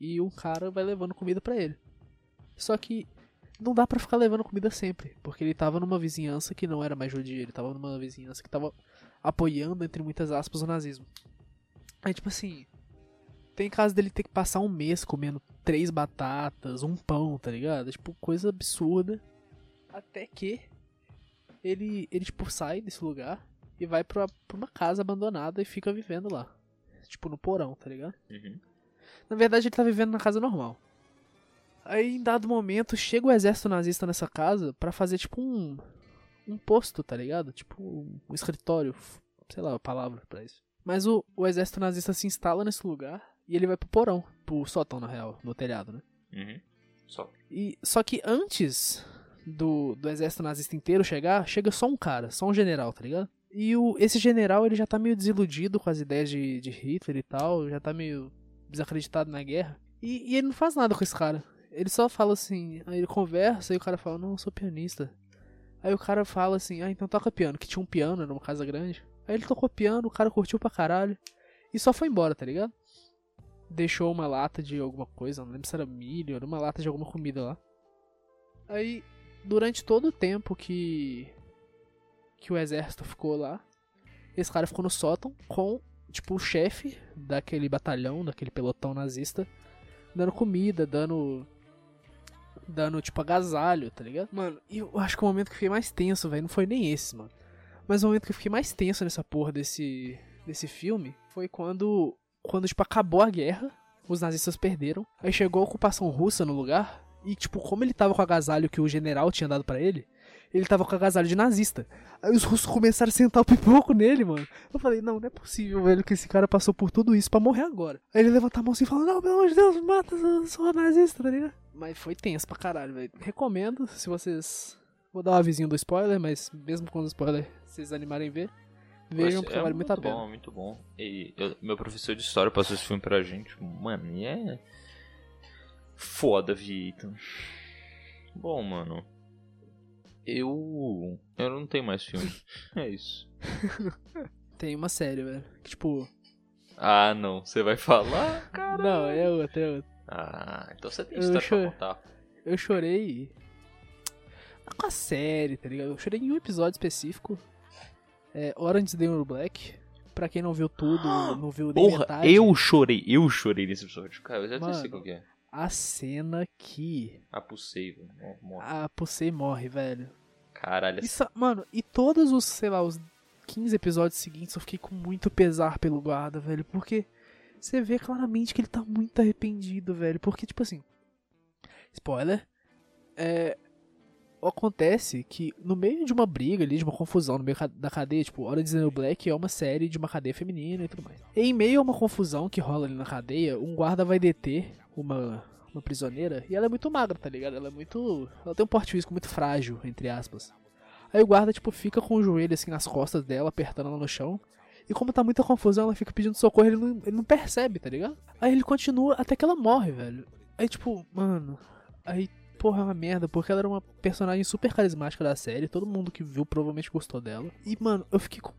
e um cara vai levando comida pra ele. Só que não dá pra ficar levando comida sempre, porque ele tava numa vizinhança que não era mais judia, ele tava numa vizinhança que tava apoiando, entre muitas aspas, o nazismo. Aí, tipo assim, tem caso dele ter que passar um mês comendo três batatas, um pão, tá ligado? Tipo, coisa absurda. Até que ele, ele tipo, sai desse lugar e vai pra, pra uma casa abandonada e fica vivendo lá. Tipo, no porão, tá ligado? Uhum. Na verdade, ele tá vivendo na casa normal. Aí, em dado momento, chega o exército nazista nessa casa pra fazer, tipo, um. Um posto, tá ligado? Tipo, um escritório. Sei lá a palavra pra isso. Mas o, o exército nazista se instala nesse lugar e ele vai pro porão. Pro sótão, na real, no telhado, né? Uhum. Só. E, só que antes do, do exército nazista inteiro chegar, chega só um cara, só um general, tá ligado? E o, esse general, ele já tá meio desiludido com as ideias de, de Hitler e tal, já tá meio desacreditado na guerra. E, e ele não faz nada com esse cara. Ele só fala assim, aí ele conversa e o cara fala, não, eu sou pianista. Aí o cara fala assim, ah, então toca piano, que tinha um piano, era uma casa grande. Aí ele tocou piano, o cara curtiu pra caralho. E só foi embora, tá ligado? Deixou uma lata de alguma coisa, não lembro se era milho, era uma lata de alguma comida lá. Aí, durante todo o tempo que que o exército ficou lá, esse cara ficou no sótão com, tipo, o chefe daquele batalhão, daquele pelotão nazista, dando comida, dando dando tipo agasalho, tá ligado? Mano, eu acho que o momento que eu fiquei mais tenso, velho, não foi nem esse, mano. Mas o momento que eu fiquei mais tenso nessa porra desse desse filme foi quando quando tipo acabou a guerra, os nazistas perderam, aí chegou a ocupação russa no lugar e tipo como ele tava com o agasalho que o general tinha dado pra ele, ele tava com agasalho de nazista. Aí os russos começaram a sentar o pipoco nele, mano. Eu falei, não, não é possível, velho, que esse cara passou por tudo isso pra morrer agora. Aí ele levanta a mão assim e fala, não, pelo amor de Deus, mata, eu sou nazista, tá ligado? Mas foi tenso pra caralho, velho. Recomendo, se vocês... Vou dar um avisinho do spoiler, mas mesmo com o spoiler, vocês animarem a ver, vejam, porque é vale muito a pena. bom, muito bom. E eu- meu professor de história passou esse filme pra gente. Mano, e é. Foda, Vitor. Bom, mano. Eu. Eu não tenho mais filme. é isso. Tem uma série, velho, que tipo... Ah, não. Você vai falar? Cara. Não, é outra, é outra. Ah, então você tem Eu história cho- pra contar. Eu chorei com a série, tá ligado? Eu chorei em um episódio específico. É Orange the New Black. Pra quem não viu tudo, não viu nem Porra, metade. eu chorei. Eu chorei nesse episódio. Cara, eu já até sei Mano. qual que é. A cena que A possível. Morre. a Pusei morre, velho. Caralho. Isso, mano, e todos os, sei lá, os 15 episódios seguintes eu fiquei com muito pesar pelo guarda, velho. Porque você vê claramente que ele tá muito arrependido, velho. Porque, tipo assim. Spoiler. É. Acontece que no meio de uma briga ali, de uma confusão no meio da cadeia, tipo, Orange is New Black é uma série de uma cadeia feminina e tudo mais. E em meio a uma confusão que rola ali na cadeia, um guarda vai deter uma, uma prisioneira e ela é muito magra, tá ligado? Ela é muito. Ela tem um porte físico muito frágil, entre aspas. Aí o guarda, tipo, fica com o joelho assim nas costas dela, apertando ela no chão. E como tá muita confusão, ela fica pedindo socorro, ele não, ele não percebe, tá ligado? Aí ele continua até que ela morre, velho. Aí, tipo, mano. Aí, porra, é uma merda, porque ela era uma personagem super carismática da série. Todo mundo que viu provavelmente gostou dela. E, mano, eu fiquei com.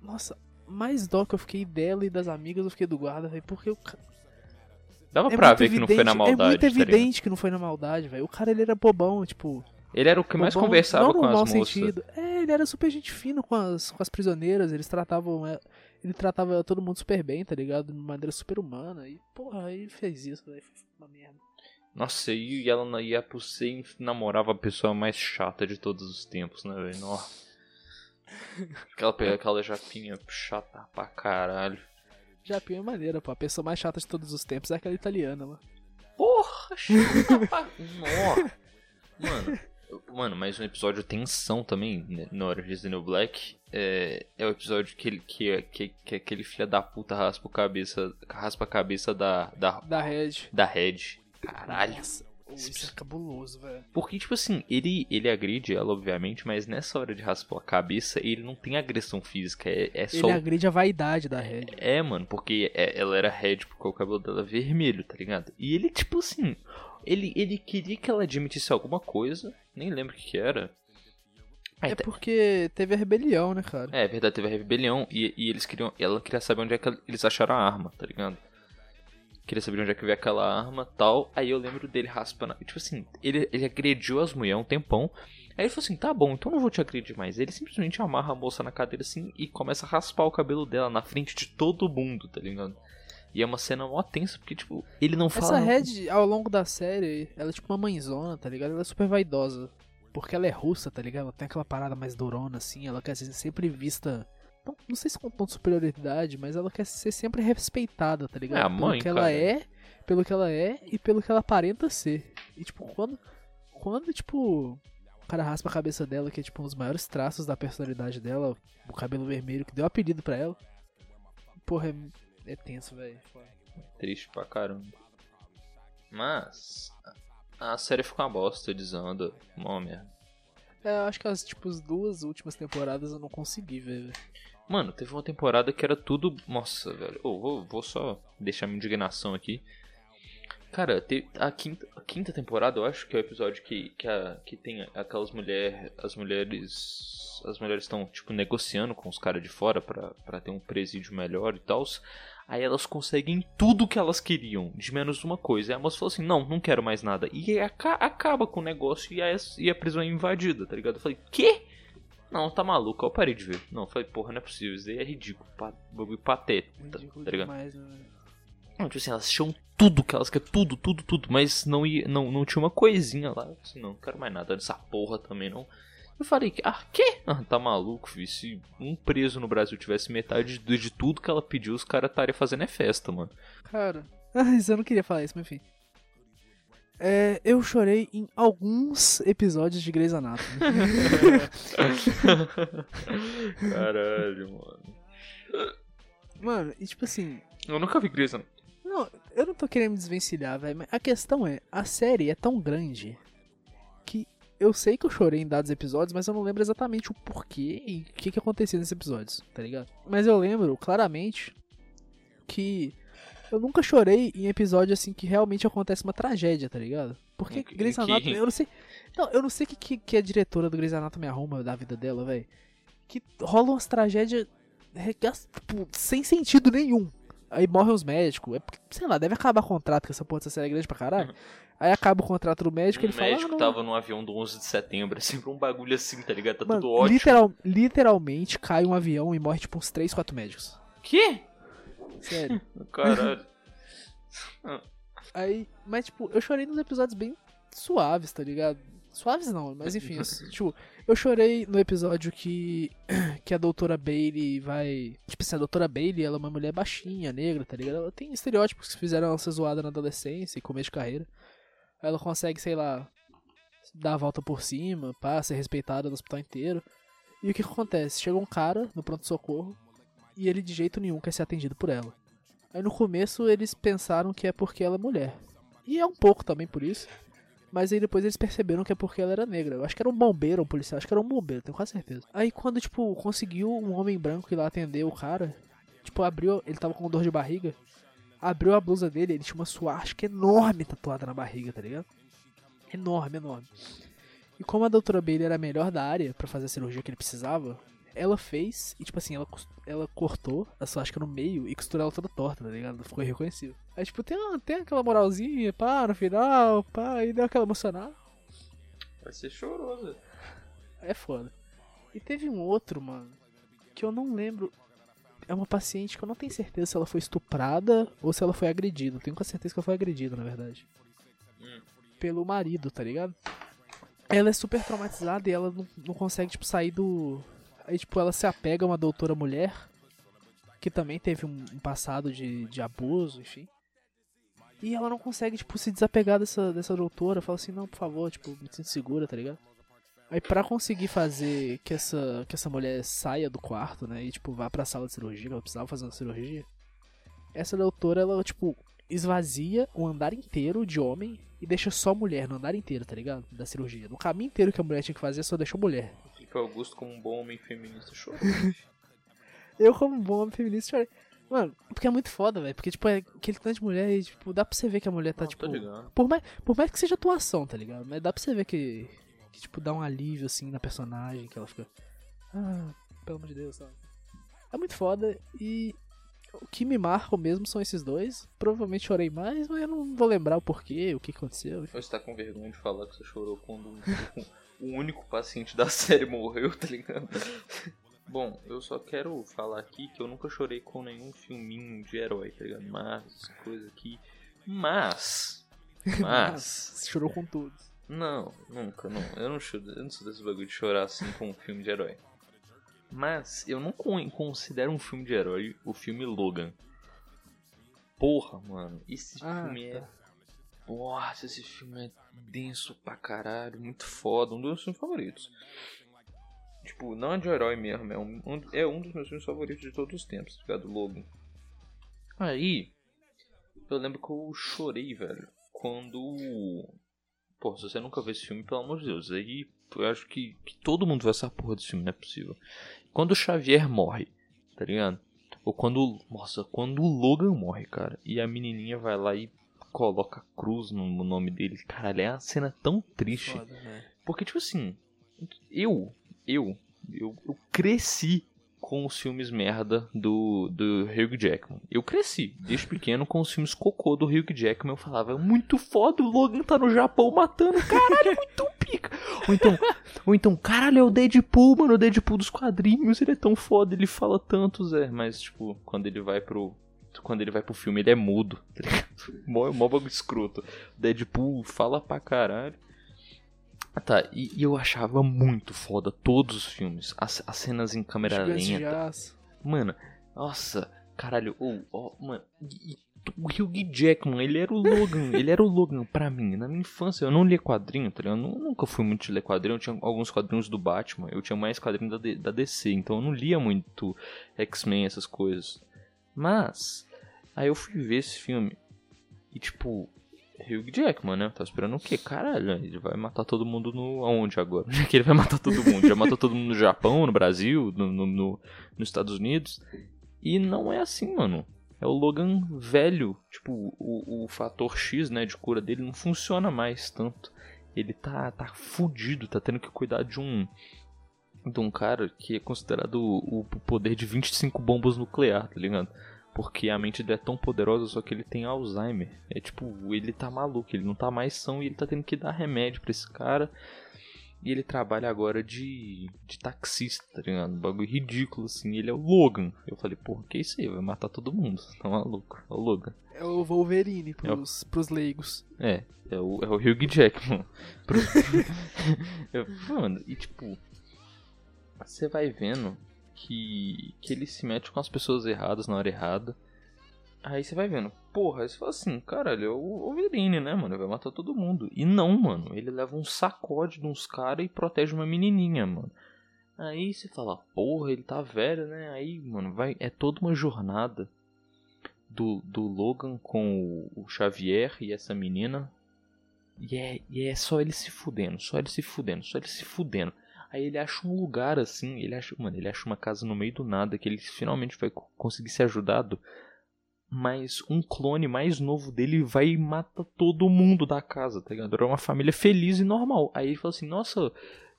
Nossa, mais dó que eu fiquei dela e das amigas, eu fiquei do guarda, velho. Porque o ca- Dava é pra ver que não foi na evidente- maldade. É muito tá evidente que não foi na maldade, velho. O cara, ele era bobão, tipo. Ele era o que mais bobão, conversava não com no as mau moças. sentido. É, ele era super gente fina com as, com as prisioneiras, eles tratavam. é, Ele tratava todo mundo super bem, tá ligado? De maneira super humana. E, porra, ele fez isso, velho. Foi uma merda. Nossa, e ela na- e a Pusei namorava a pessoa mais chata de todos os tempos, né, velho? Aquela, aquela japinha chata pra caralho. Japinha é maneira, pô. A pessoa mais chata de todos os tempos é aquela italiana, mano. Porra, chata pra... Mano, Mano, mas um episódio tensão também, né, Orange is the New Black, é, é o episódio que, ele, que, que, que aquele filho da puta raspa a cabeça, raspa a cabeça da, da, Da Red. da Red. Caralho. Nossa, isso é cabuloso, velho. Porque, tipo assim, ele, ele agride ela, obviamente, mas nessa hora de raspar a cabeça, ele não tem agressão física, é, é só... Ele agride a vaidade da Red. É, mano, porque é- ela era red porque o cabelo dela é vermelho, tá ligado? E ele, tipo assim, ele, ele queria que ela admitisse alguma coisa, nem lembro o que, que era. Aí É tá- porque teve a rebelião, né, cara? É, é verdade, teve a rebelião e, e eles queriam. Ela queria saber onde é que eles acharam a arma, tá ligado? Queria saber onde é que veio aquela arma tal. Aí eu lembro dele raspando. Tipo assim, ele, ele agrediu as mulheres um tempão. Aí ele falou assim: tá bom, então não vou te agredir mais. Ele simplesmente amarra a moça na cadeira assim e começa a raspar o cabelo dela na frente de todo mundo, tá ligado? E é uma cena mó tensa, porque, tipo, ele não fala. Essa Red, ao longo da série, ela é tipo uma mãezona, tá ligado? Ela é super vaidosa. Porque ela é russa, tá ligado? Ela tem aquela parada mais durona, assim. Ela quer ser sempre vista. Não, não sei se com tom de superioridade, mas ela quer ser sempre respeitada, tá ligado? É a mãe, pelo que ela cara. é, pelo que ela é e pelo que ela aparenta ser. E tipo, quando. Quando, tipo. O cara raspa a cabeça dela, que é tipo um dos maiores traços da personalidade dela, o cabelo vermelho, que deu apelido pra ela. Porra, é, é tenso, velho. Triste pra caramba. Mas. A série ficou uma bosta, desanda. Mó merda. É, eu acho que as tipo, as duas últimas temporadas eu não consegui ver. velho. Mano, teve uma temporada que era tudo. Nossa, velho. Ô, vou, vou só deixar minha indignação aqui. Cara, a, quinta, a quinta temporada, eu acho que é o episódio que, que, a, que tem aquelas mulheres. As mulheres. As mulheres estão, tipo, negociando com os caras de fora pra ter um presídio melhor e tal. Aí elas conseguem tudo que elas queriam, de menos uma coisa. Aí a moça falou assim: não, não quero mais nada. E aca- acaba com o negócio e a, e a prisão é invadida, tá ligado? Eu falei: quê? Não, tá maluco. Eu parei de ver. Não, eu falei: porra, não é possível. Isso aí é ridículo. Bagulho patético, tá, Ridículo tá ligado? demais, né? Não, tipo assim, elas tinham tudo que elas queriam, tudo, tudo, tudo, mas não, ia, não, não tinha uma coisinha lá. Eu disse, não, não quero mais nada dessa porra também não. Eu falei, que, ah, quê? Ah, tá maluco, filho. Se um preso no Brasil tivesse metade de, de tudo que ela pediu, os caras estariam fazendo é festa, mano. Cara. Isso eu não queria falar isso, mas enfim. É, eu chorei em alguns episódios de Grey's Anatomy. Caralho, mano. Mano, e tipo assim. Eu nunca vi Grey's Anatomy. Não, eu não tô querendo me desvencilhar, velho, mas a questão é, a série é tão grande que eu sei que eu chorei em dados episódios, mas eu não lembro exatamente o porquê e o que, que acontecia nesses episódios, tá ligado? Mas eu lembro claramente que eu nunca chorei em episódio assim que realmente acontece uma tragédia, tá ligado? Porque que- Grey's Anatomy, eu não sei. Não, eu não sei o que, que, que a diretora do Grey's Anatomy arruma da vida dela, velho. Que rolam umas tragédias regas- tipo, sem sentido nenhum. Aí morrem os médicos. É porque, sei lá, deve acabar o contrato, que essa porra dessa série é grande pra caralho. Aí acaba o contrato do médico e O ele fala. médico ah, não, tava no avião do 11 de setembro, é sempre um bagulho assim, tá ligado? Tá Mano, tudo ótimo. literal- literalmente cai um avião e morre tipo uns 3, 4 médicos. Que? Sério. Caralho. Aí, mas tipo, eu chorei nos episódios bem suaves, tá ligado? Suaves não, mas enfim, eu, tipo, eu chorei no episódio que que a doutora Bailey vai, tipo assim, a doutora Bailey, ela é uma mulher baixinha, negra, tá ligado? Ela tem estereótipos que fizeram ela ser zoada na adolescência e começo de carreira. Ela consegue, sei lá, dar a volta por cima, pá, ser respeitada no hospital inteiro. E o que acontece? Chega um cara no pronto-socorro e ele de jeito nenhum quer ser atendido por ela. Aí no começo eles pensaram que é porque ela é mulher. E é um pouco também por isso. Mas aí depois eles perceberam que é porque ela era negra. Eu acho que era um bombeiro, um policial. Acho que era um bombeiro, tenho quase certeza. Aí quando, tipo, conseguiu um homem branco ir lá atender o cara, tipo, abriu. Ele tava com dor de barriga. Abriu a blusa dele, ele tinha uma suástica enorme tatuada na barriga, tá ligado? Enorme, enorme. E como a doutora Bailey era a melhor da área pra fazer a cirurgia que ele precisava, ela fez e, tipo assim, ela, ela cortou a suástica no meio e costurou ela toda torta, tá ligado? Ficou irreconhecível. Aí, tipo, tem, tem aquela moralzinha, pá, no final, pá, e deu aquela emocionada. Vai ser choroso. É foda. E teve um outro, mano, que eu não lembro. É uma paciente que eu não tenho certeza se ela foi estuprada ou se ela foi agredida. Eu tenho com certeza que ela foi agredida, na verdade. Hum. Pelo marido, tá ligado? Ela é super traumatizada e ela não, não consegue, tipo, sair do. Aí, tipo, ela se apega a uma doutora mulher que também teve um, passado de, de abuso, enfim. E ela não consegue, tipo, se desapegar dessa, dessa doutora. Fala assim, não, por favor, tipo, me sinto segura, tá ligado? Aí pra conseguir fazer que essa, que essa mulher saia do quarto, né? E tipo, vá pra sala de cirurgia, que ela precisava fazer uma cirurgia. Essa doutora, ela, tipo, esvazia o andar inteiro de homem e deixa só mulher no andar inteiro, tá ligado? Da cirurgia. No caminho inteiro que a mulher tinha que fazer, só deixou mulher. Felipe Augusto, como um bom homem feminista, chorou. Eu, como bom homem feminista, chorei. Mano, porque é muito foda, velho. Porque, tipo, é aquele tanto de mulher e, tipo, dá pra você ver que a mulher tá, Não, tipo. Por mais, por mais que seja atuação, tá ligado? Mas dá pra você ver que, que, tipo, dá um alívio, assim, na personagem, que ela fica. Ah, pelo amor de Deus, sabe? É muito foda e. O que me marca mesmo são esses dois. Provavelmente chorei mais, mas eu não vou lembrar o porquê, o que aconteceu. Você tá com vergonha de falar que você chorou quando o único paciente da série morreu, tá ligado? Bom, eu só quero falar aqui que eu nunca chorei com nenhum filminho de herói, tá ligado? Mas, coisa aqui. Mas. Mas. Chorou com todos. Não, nunca, não. Eu não, choro, eu não sou desse bagulho de chorar assim com um filme de herói. Mas eu não con- considero um filme de herói o filme Logan. Porra, mano, esse Ah, filme é. tá. Nossa, esse filme é denso pra caralho, muito foda, um dos meus filmes favoritos. Tipo, não é de herói mesmo, é um, um- é um dos meus filmes favoritos de todos os tempos, tá ligado? Logan. Aí, eu lembro que eu chorei, velho, quando. Pô, se você nunca viu esse filme, pelo amor de Deus, aí eu acho que, que todo mundo viu essa porra desse filme, não é possível. Quando o Xavier morre, tá ligado? Ou quando. Nossa, quando o Logan morre, cara, e a menininha vai lá e coloca a cruz no no nome dele, caralho, é uma cena tão triste. Foda, né? Porque, tipo assim, eu, eu, eu, eu cresci com os filmes merda do, do Hugh Jackman. Eu cresci, desde pequeno, com os filmes cocô do Hugh Jackman. Eu falava, é muito foda, o Logan tá no Japão matando, caralho, é muito pica. Ou então, ou então, caralho, é o Deadpool, mano, o Deadpool dos quadrinhos, ele é tão foda, ele fala tanto, Zé. Mas, tipo, quando ele vai pro... Quando ele vai pro filme, ele é mudo, tá ligado? Mó, mó bagulho escroto. Deadpool fala pra caralho. Tá, e, e eu achava muito foda todos os filmes. As, as cenas em câmera lenta. Mano, nossa, caralho, oh, oh, mano, e, o Hugh Jackman, ele era o Logan, ele era o Logan pra mim. Na minha infância eu não lia quadrinho, tá ligado? Eu nu- nunca fui muito de ler quadrinho, eu tinha alguns quadrinhos do Batman, eu tinha mais quadrinhos da, da DC, então eu não lia muito X-Men, essas coisas. Mas, aí eu fui ver esse filme e tipo, Hugh Jackman, né? Tava esperando o quê? Caralho, ele vai matar todo mundo no. Aonde agora? Já que ele vai matar todo mundo. Já matou todo mundo no Japão, no Brasil, no, no- no- nos Estados Unidos. E não é assim, mano. É o Logan velho. Tipo, o, o fator X, né, de cura dele não funciona mais tanto. Ele tá, tá fudido, tá tendo que cuidar de um. De um cara que é considerado o, o poder de 25 bombas nuclear, tá ligado? Porque a mente dele é tão poderosa, só que ele tem Alzheimer. É tipo, ele tá maluco, ele não tá mais são e ele tá tendo que dar remédio pra esse cara. E ele trabalha agora de, de taxista, tá ligado? Um bagulho ridículo, assim. Ele é o Logan. Eu falei, porra, que isso aí? Vai matar todo mundo. Tá maluco? É o Logan. É o Wolverine pros, pros leigos. É, é o, é o Hugh Jackman. Pro- Mano, e tipo, você vai vendo que, que ele se mete com as pessoas erradas na hora errada. Aí você vai vendo, porra, você fala assim, caralho, é o Wolverine, né, mano? Vai matar todo mundo. E não, mano, ele leva um sacode de uns caras e protege uma menininha, mano. Aí você fala, porra, ele tá velho, né? Aí, mano, vai, é toda uma jornada do, do Logan com o, o Xavier e essa menina. E é, e é só ele se fudendo, só ele se fudendo, só ele se fudendo. Aí ele acha um lugar assim, ele acha, mano, ele acha uma casa no meio do nada que ele finalmente vai co- conseguir ser ajudado. Mas um clone mais novo dele vai e mata todo mundo da casa, tá ligado? Era uma família feliz e normal. Aí ele fala assim: Nossa,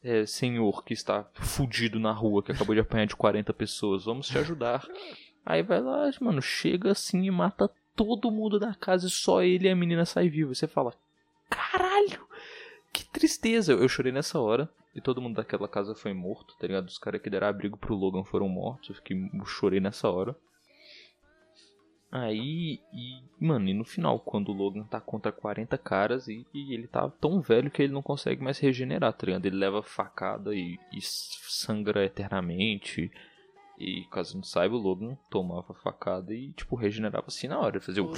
é, senhor que está fudido na rua, que acabou de apanhar de 40 pessoas, vamos te ajudar. Aí vai lá, mano, chega assim e mata todo mundo da casa e só ele e a menina sai viva. Você fala: Caralho, que tristeza. Eu chorei nessa hora. E todo mundo daquela casa foi morto, tá ligado? Os caras que deram abrigo pro Logan foram mortos. Eu fiquei, eu chorei nessa hora. Aí, e, mano, e no final, quando o Logan tá contra 40 caras e, e ele tá tão velho que ele não consegue mais regenerar, tá ligado? Ele leva facada e, e sangra eternamente. E caso não saiba, o Logan tomava facada e, tipo, regenerava assim na hora. Fazia o.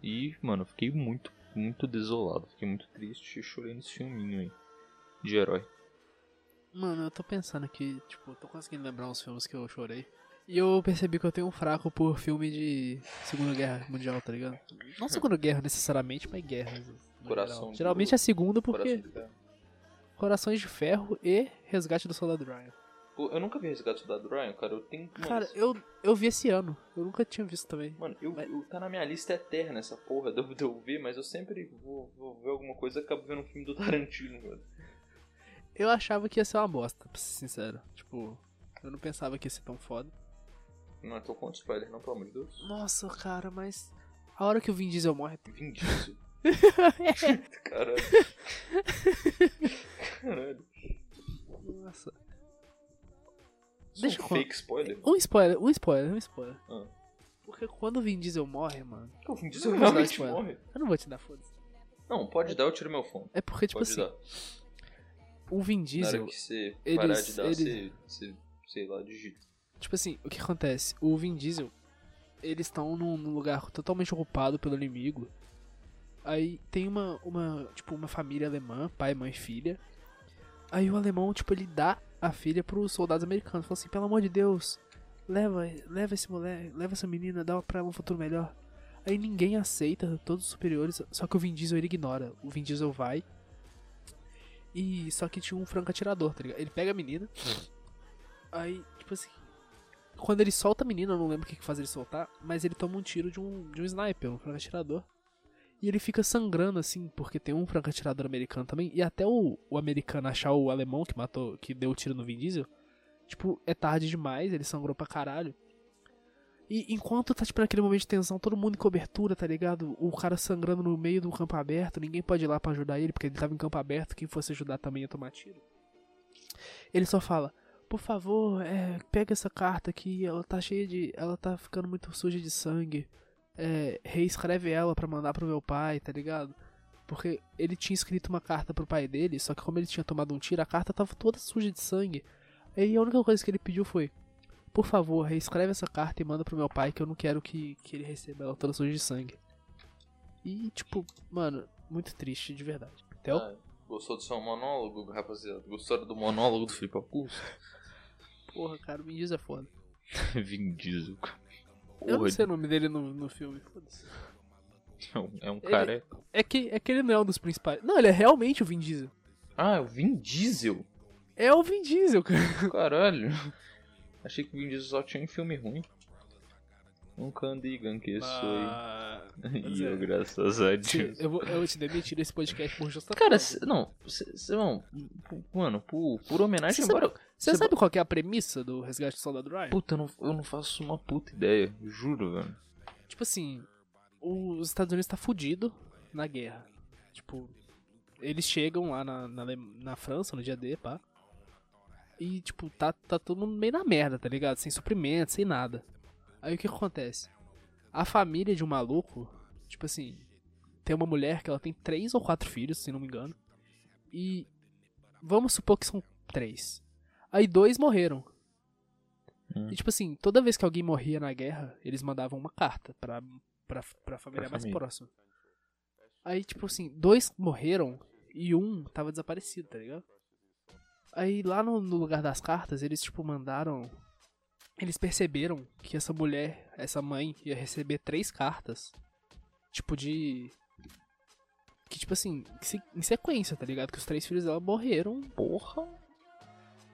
E, mano, eu fiquei muito, muito desolado. Fiquei muito triste e chorei nesse filminho aí. De herói. Mano, eu tô pensando aqui, tipo, tô conseguindo lembrar uns filmes que eu chorei. E eu percebi que eu tenho um fraco por filme de Segunda Guerra Mundial, tá ligado? Não Segunda Guerra necessariamente, mas guerras. no Coração Geralmente é segunda porque Coração de Ferro. Corações de Ferro e Resgate do Soldado Ryan. Pô, eu nunca vi Resgate do Soldado Ryan, cara. Eu tenho. Mano, Cara, eu, eu vi esse ano. Eu nunca tinha visto também. Mano, eu, Mas- eu- tá na minha lista eterna essa porra de eu, de eu ver, mas eu sempre vou, vou ver alguma coisa e acabo vendo um filme do Tarantino, mano. Eu achava que ia ser uma bosta, pra ser sincero. Tipo, eu não pensava que ia ser tão foda. Não, eu tô com spoiler, não, pelo amor de Deus. Nossa, cara, mas. A hora que o Vin Diesel morre. Vin Diesel. Caralho. Caralho. Nossa. Isso Deixa é um eu fake spoiler? Um spoiler, um spoiler, um spoiler. Ah. Porque quando o Vin Diesel morre, mano. O Vin Diesel realmente morre? Eu não vou te dar foda Não, pode dar, eu tiro meu fone. É porque, tipo Pode assim, dar. O Vin Na Diesel. hora que você eles- parar de dar, eles- você, você, sei lá, digita. Tipo assim, o que acontece? O Vin Diesel, eles estão num, num lugar totalmente ocupado pelo inimigo. Aí tem uma, uma, tipo, uma família alemã, pai, mãe e filha. Aí o alemão, tipo, ele dá a filha pros soldados americanos. Fala assim, pelo amor de Deus, leva, leva esse moleque, leva essa menina, dá pra ela um futuro melhor. Aí ninguém aceita, todos os superiores, só que o Vin Diesel ele ignora. O Vin Diesel vai. E só que tinha um franco atirador, tá ligado? Ele pega a menina. Aí, tipo assim, quando ele solta a menina, eu não lembro o que, que faz ele soltar, mas ele toma um tiro de um, de um sniper, um franco atirador. E ele fica sangrando assim, porque tem um franco atirador americano também. E até o, o americano achar o alemão que matou, que deu o tiro no Vin Diesel, tipo, é tarde demais, ele sangrou pra caralho. E enquanto tá, tipo, naquele momento de tensão, todo mundo em cobertura, tá ligado? O cara sangrando no meio do campo aberto, ninguém pode ir lá pra ajudar ele, porque ele tava em campo aberto, quem fosse ajudar também ia tomar tiro. Ele só fala, por favor, é, pega essa carta aqui, ela tá cheia de. Ela tá ficando muito suja de sangue. É, reescreve ela pra mandar pro meu pai, tá ligado? Porque ele tinha escrito uma carta pro pai dele, só que como ele tinha tomado um tiro, a carta tava toda suja de sangue. Aí a única coisa que ele pediu foi: Por favor, reescreve essa carta e manda pro meu pai, que eu não quero que, que ele receba ela toda suja de sangue. E, tipo, mano, muito triste, de verdade. Theo? Ah, gostou do seu monólogo, rapaziada? Gostou do monólogo do Felipe Augusto? Porra, cara, o Vin Diesel é foda. Vin Diesel. Eu não sei o nome dele no, no filme, foda-se. É um cara. É que, é que ele não é um dos principais. Não, ele é realmente o Vin Diesel. Ah, é o Vin Diesel? É o Vin Diesel, cara. Caralho. Achei que o Vin Diesel só tinha em filme ruim. Nunca andei que sou. E eu, graças a Deus. Eu vou, eu vou te demitir desse podcast por justa Cara, causa. cê- não, cê- cê- não, pu- mano, por, por homenagem, Você embora. Você cê- sabe qual que é a premissa do Resgate do Soldado Ryan? Puta, eu não, eu não faço uma puta ideia, juro, velho. Tipo assim, os Estados Unidos tá fudido na guerra. Tipo, eles chegam lá na, na, na França no dia D, pá. E, tipo, tá, tá todo mundo meio na merda, tá ligado? Sem suprimento, sem nada. Aí o que acontece? A família de um maluco, tipo assim, tem uma mulher que ela tem três ou quatro filhos, se não me engano. E vamos supor que são três. Aí dois morreram. Hum. E tipo assim, toda vez que alguém morria na guerra, eles mandavam uma carta pra, pra, pra família Pra mais família. próxima. Aí, tipo assim, dois morreram e um tava desaparecido, tá ligado? Aí lá no, no lugar das cartas, eles tipo mandaram. Eles perceberam que essa mulher, essa mãe, ia receber três cartas. Tipo de. Que tipo assim, em sequência, tá ligado? Que os três filhos dela morreram Porra.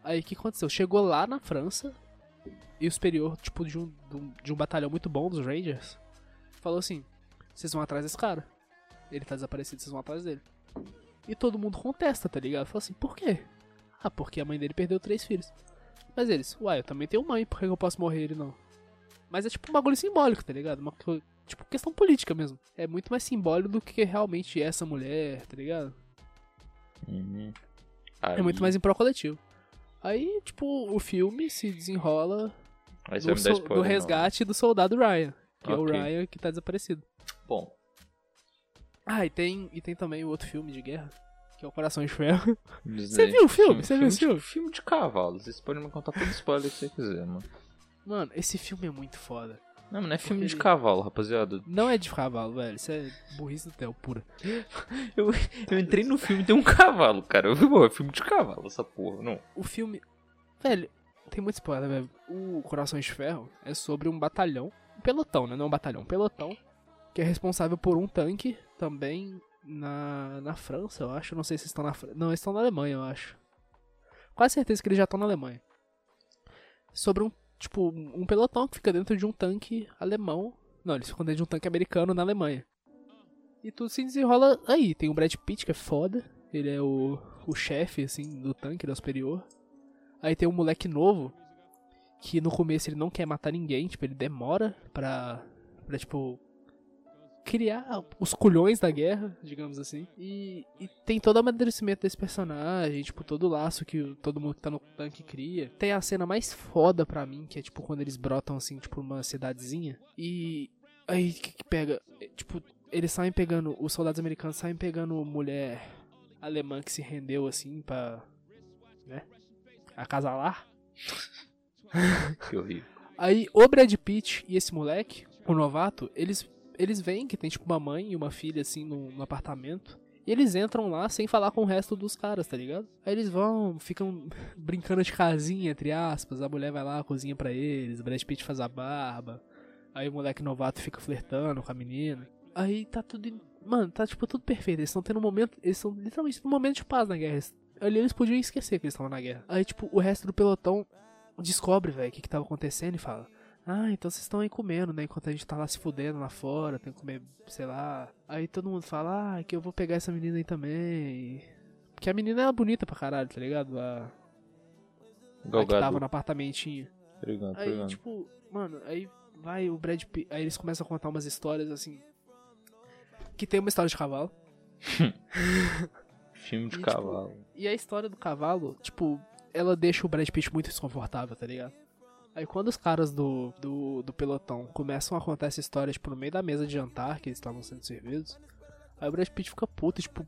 Aí o que aconteceu? Chegou lá na França e o superior, tipo, de um, de um, de um batalhão muito bom dos Rangers, falou assim: vocês vão atrás desse cara. Ele tá desaparecido, vocês vão atrás dele. E todo mundo contesta, tá ligado? Fala assim: por quê? Ah, porque a mãe dele perdeu três filhos. Mas eles, uai, eu também tenho mãe, por que eu posso morrer ele não? Mas é tipo um bagulho simbólico, tá ligado? Uma, tipo, questão política mesmo. É muito mais simbólico do que realmente é essa mulher, tá ligado? Uhum. É muito mais em pró coletivo. Aí, tipo, o filme se desenrola Aí do, so- spoiler. do não. resgate do soldado Ryan. Que é o. Ryan que tá desaparecido. Bom, Ah, e tem, e tem também o outro filme de guerra, que é o Coração de Ferro. dizer- viu o filme? Você viu esse de- filme? Filme de cavalos. Vocês podem me contar todo spoiler que você quiser, mano. Mano, esse filme é muito foda. Não, mas não é filme Porque de cavalo, rapaziada. Não é de cavalo, velho. Isso é burrice do Theo, pura. Eu, eu entrei no filme e tem um cavalo, cara. Eu vi, é filme de cavalo, essa porra. Não. O filme. Velho, tem muito spoiler, velho. O Corações de Ferro é sobre um batalhão. Um pelotão, né? Não um batalhão. Um pelotão. Que é responsável por um tanque também na, na França, eu acho. Não sei se estão na França. Não, eles estão na Alemanha, eu acho. Quase certeza que eles já estão na Alemanha. Sobre um. Tipo, um pelotão que fica dentro de um tanque alemão. Não, eles ficam dentro de um tanque americano na Alemanha. E tudo se desenrola aí. Tem o Brad Pitt, que é foda. Ele é o, o chefe, assim, do tanque, ele é o superior. Aí tem um moleque novo, que no começo ele não quer matar ninguém, tipo, ele demora pra, pra tipo, criar os culhões da guerra, digamos assim. E, e tem todo o amadurecimento desse personagem, tipo, todo o laço que todo mundo que tá no tanque cria. Tem a cena mais foda pra mim, que é tipo quando eles brotam assim, tipo, numa cidadezinha. E aí o que, que pega? É, Tipo, eles saem pegando, os soldados americanos saem pegando mulher alemã que se rendeu assim pra, né, acasalar. Que horrível. Aí o Brad Pitt e esse moleque, o novato, eles eles veem que tem tipo uma mãe e uma filha assim no, apartamento. E eles entram lá sem falar com o resto dos caras, tá ligado? Aí eles vão, ficam brincando de casinha, entre aspas. A mulher vai lá, cozinha pra eles. O Brad Pitt faz a barba. Aí o moleque novato fica flertando com a menina. Aí tá tudo. Mano, tá tipo tudo perfeito. Eles estão tendo um momento. Eles estão literalmente num momento de paz na guerra. Ali eles podiam esquecer que eles estavam na guerra. Aí, tipo, o resto do pelotão descobre, velho, o que, que tava acontecendo e fala. Ah, então vocês estão aí comendo, né? Enquanto a gente tá lá se fudendo lá fora, tem que comer, sei lá. Aí todo mundo fala, ah, que eu vou pegar essa menina aí também. Porque a menina é bonita pra caralho, tá ligado? A, a que tava no apartamentinho. Obrigado, Aí, obrigado. tipo, mano, aí vai o Brad Pitt. Aí eles começam a contar umas histórias assim. Que tem uma história de cavalo. Filme de e, tipo, cavalo. E a história do cavalo, tipo, ela deixa o Brad Pitt muito desconfortável, tá ligado? Aí quando os caras do, do, do pelotão começam a contar essa história, tipo, no meio da mesa de jantar, que eles estavam sendo servidos, aí o Brad Pitt fica puto, tipo,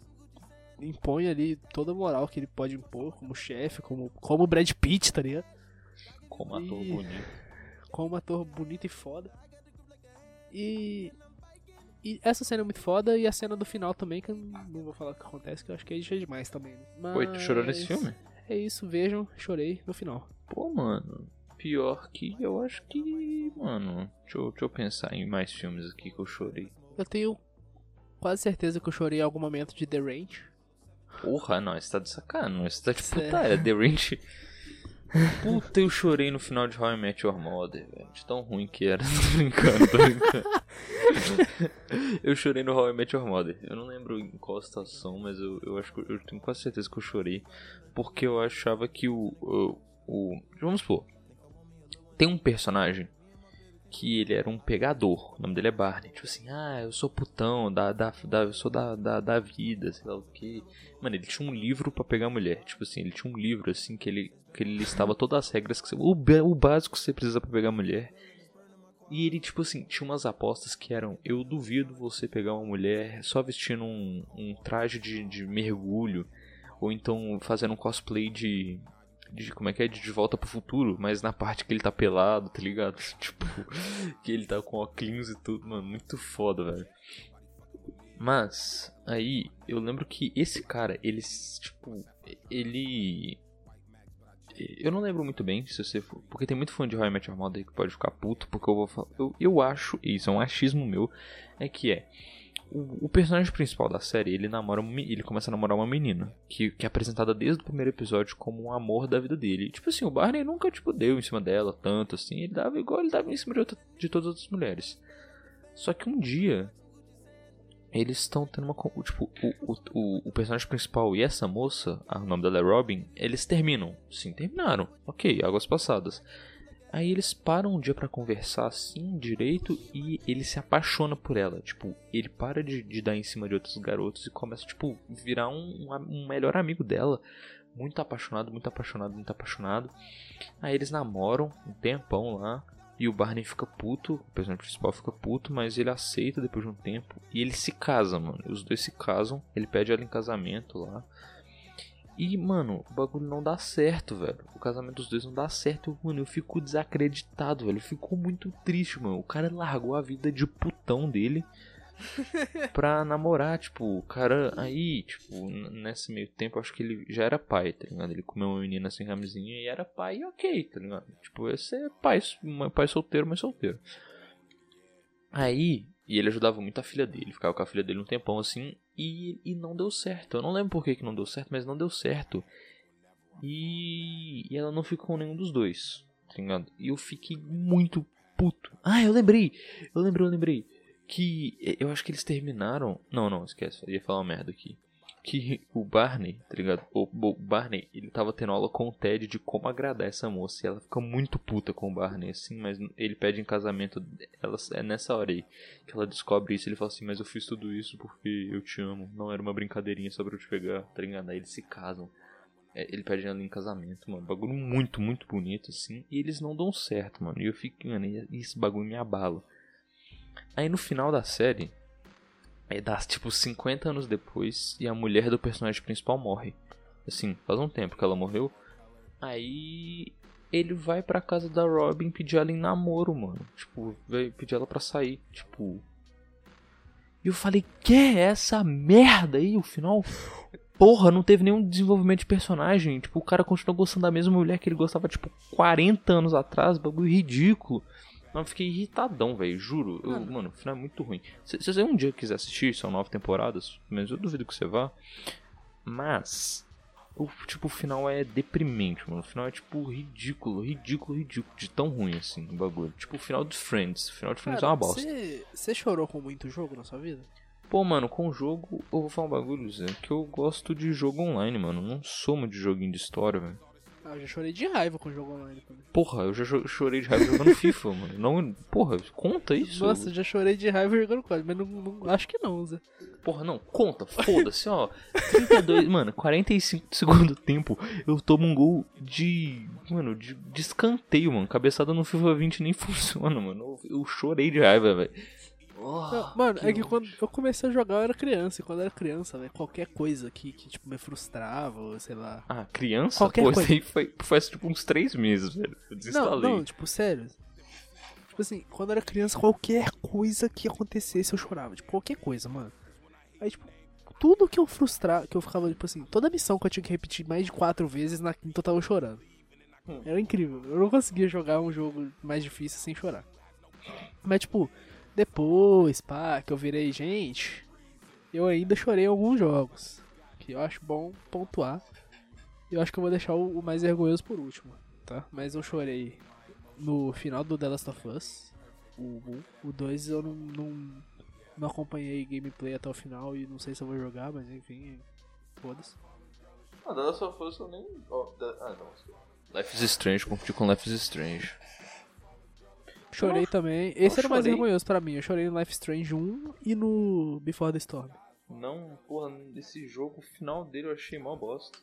impõe ali toda a moral que ele pode impor como chefe, como, como o Brad Pitt, tá ligado? Como ator e- bonito. como ator bonito e foda. E. E essa cena é muito foda e a cena do final também, que eu não vou falar o que acontece, que eu acho que é demais também. Mas... Oi, tu chorou nesse filme? É isso, vejam, chorei no final. Pô, mano. Pior que eu acho que. Mano. Deixa eu, deixa eu pensar em mais filmes aqui que eu chorei. Eu tenho quase certeza que eu chorei em algum momento de The Range. Porra, não, você tá de sacanagem. Você tá de Sério? putaria. The Range. Puta, eu chorei no final de How I Met Your Mother, velho. De tão ruim que era. Tô brincando, tô brincando. eu chorei no How I Met Your Mother. Eu não lembro em qual situação, mas eu, eu acho que eu tenho quase certeza que eu chorei. Porque eu achava que o. o, o vamos supor. Tem um personagem que ele era um pegador. O nome dele é Barney. Tipo assim, ah, eu sou putão, da, da, da, eu sou da, da, da vida, sei lá o que. Mano, ele tinha um livro pra pegar mulher. Tipo assim, ele tinha um livro assim que ele, que ele listava todas as regras que você, o, o básico que você precisa pra pegar mulher. E ele, tipo assim, tinha umas apostas que eram: Eu duvido você pegar uma mulher só vestindo um, um traje de, de mergulho, ou então fazendo um cosplay de. De como é que é? De, de volta pro futuro, mas na parte que ele tá pelado, tá ligado? Tipo, que ele tá com óculos e tudo, mano, muito foda, velho. Mas, aí, eu lembro que esse cara, ele, tipo, ele. Eu não lembro muito bem, se você for. Porque tem muito fã de I Met Your Mother que pode ficar puto, porque eu vou falar. Eu, eu acho, isso é um achismo meu, é que é. O, personagem principal da série, ele namora ele começa a namorar uma menina, que, que é apresentada desde o primeiro episódio como um amor da vida dele. Tipo assim, o Barney nunca, tipo, deu em cima dela tanto assim, ele dava igual ele dava em cima de, outra- de todas as outras mulheres. Só que um dia, eles estão tendo uma. Tipo, o, o, o, personagem principal e essa moça, o nome dela é Robin, eles terminam. Sim, terminaram. Ok, águas passadas. Aí eles param um dia pra conversar assim, direito, e ele se apaixona por ela. Tipo, ele para de, de dar em cima de outros garotos e começa, tipo, virar um, um melhor amigo dela. Muito apaixonado, muito apaixonado, muito apaixonado. Aí eles namoram um tempão lá. E o Barney fica puto, o personagem principal fica puto, mas ele aceita depois de um tempo. E ele se casa, mano. Os dois se casam, ele pede ela em casamento lá. E, mano, o bagulho não dá certo, velho. O casamento dos dois não dá certo. Mano, eu fico desacreditado, velho. Ficou muito triste, mano. O cara largou a vida de putão dele pra namorar, tipo, o cara aí, tipo, nesse meio tempo, acho que ele já era pai, tá ligado? Ele comeu uma menina sem camisinha e era pai, ok, tá ligado? Tipo, esse é pai, pai solteiro, mas solteiro. Aí, e ele ajudava muito a filha dele, ficava com a filha dele um tempão assim, e, e não deu certo. Eu não lembro por que, que não deu certo, mas não deu certo. E, e ela não ficou com nenhum dos dois, tá ligado? E eu fiquei muito puto. Ah, eu lembrei! Eu lembrei, eu lembrei que eu acho que eles terminaram. Não, não, esquece, eu ia falar uma merda aqui. Que o Barney, tá ligado? O, o Barney, ele tava tendo aula com o Ted de como agradar essa moça. E ela fica muito puta com o Barney, assim, mas ele pede em casamento. Ela, é nessa hora aí que ela descobre isso. Ele fala assim: Mas eu fiz tudo isso porque eu te amo. Não era uma brincadeirinha só pra eu te pegar, tá ligado? Aí eles se casam. É, ele pede ela em casamento, mano. Bagulho muito, muito bonito, assim. E eles não dão certo, mano. E eu fico, mano, e esse bagulho me abala. Aí no final da série, é dá tipo 50 anos depois e a mulher do personagem principal morre. Assim, faz um tempo que ela morreu. Aí ele vai pra casa da Robin pedir ela em namoro, mano. Tipo, vai pedir ela pra sair. Tipo. E eu falei, que é essa merda aí? O final. Porra, não teve nenhum desenvolvimento de personagem. Tipo, o cara continuou gostando da mesma mulher que ele gostava, tipo, 40 anos atrás. Bagulho ridículo. Mas eu fiquei irritadão, velho, juro. Eu, mano, o final é muito ruim. Se, se você um dia quiser assistir, são nove temporadas, mas eu duvido que você vá. Mas, o, tipo, o final é deprimente, mano. O final é, tipo, ridículo, ridículo, ridículo. De tão ruim, assim, o bagulho. Tipo, o final de Friends. O final de Friends Cara, é uma bosta. Você chorou com muito jogo na sua vida? Pô, mano, com o jogo, eu vou falar um bagulho, Zé, que eu gosto de jogo online, mano. Não sou muito de joguinho de história, velho. Ah, eu já chorei de raiva com o jogo online também. Porra, eu já chorei de raiva jogando FIFA, mano. Não, porra, conta isso. Nossa, já chorei de raiva jogando COD, mas não, não, acho que não, Zé. Porra, não, conta, foda-se, ó. 32, mano, 45 de segundo tempo, eu tomo um gol de. Mano, de, de escanteio, mano. Cabeçada no FIFA 20 nem funciona, mano. Eu, eu chorei de raiva, velho. Oh, mano, é que quando eu comecei a jogar eu era criança, e quando eu era criança, velho, qualquer coisa que, que, tipo, me frustrava, ou sei lá. Ah, criança? Qualquer Pô, coisa. aí foi, foi tipo uns três meses, velho. Eu desinstalei. Não, não, tipo, sério. Tipo assim, quando eu era criança, qualquer coisa que acontecesse eu chorava. Tipo, qualquer coisa, mano. Aí, tipo, tudo que eu frustrava, que eu ficava, tipo assim, toda missão que eu tinha que repetir mais de quatro vezes, na quinta eu tava chorando. Hum. Era incrível. Eu não conseguia jogar um jogo mais difícil sem chorar. Mas, tipo, depois, pá, que eu virei gente, eu ainda chorei em alguns jogos. Que eu acho bom pontuar. Eu acho que eu vou deixar o, o mais vergonhoso por último, tá? Mas eu chorei no final do The Last of Us. O 1. O 2 eu não, não, não acompanhei gameplay até o final e não sei se eu vou jogar, mas enfim, foda-se. Ah, The Last of Us eu nem. Oh, the... Ah, não. Life is Strange, confundi com Life is Strange. Chorei também. Esse era o mais vergonhoso pra mim. Eu chorei no Life Strange 1 e no Before the Storm. Não, porra, desse jogo, o final dele eu achei mó bosta.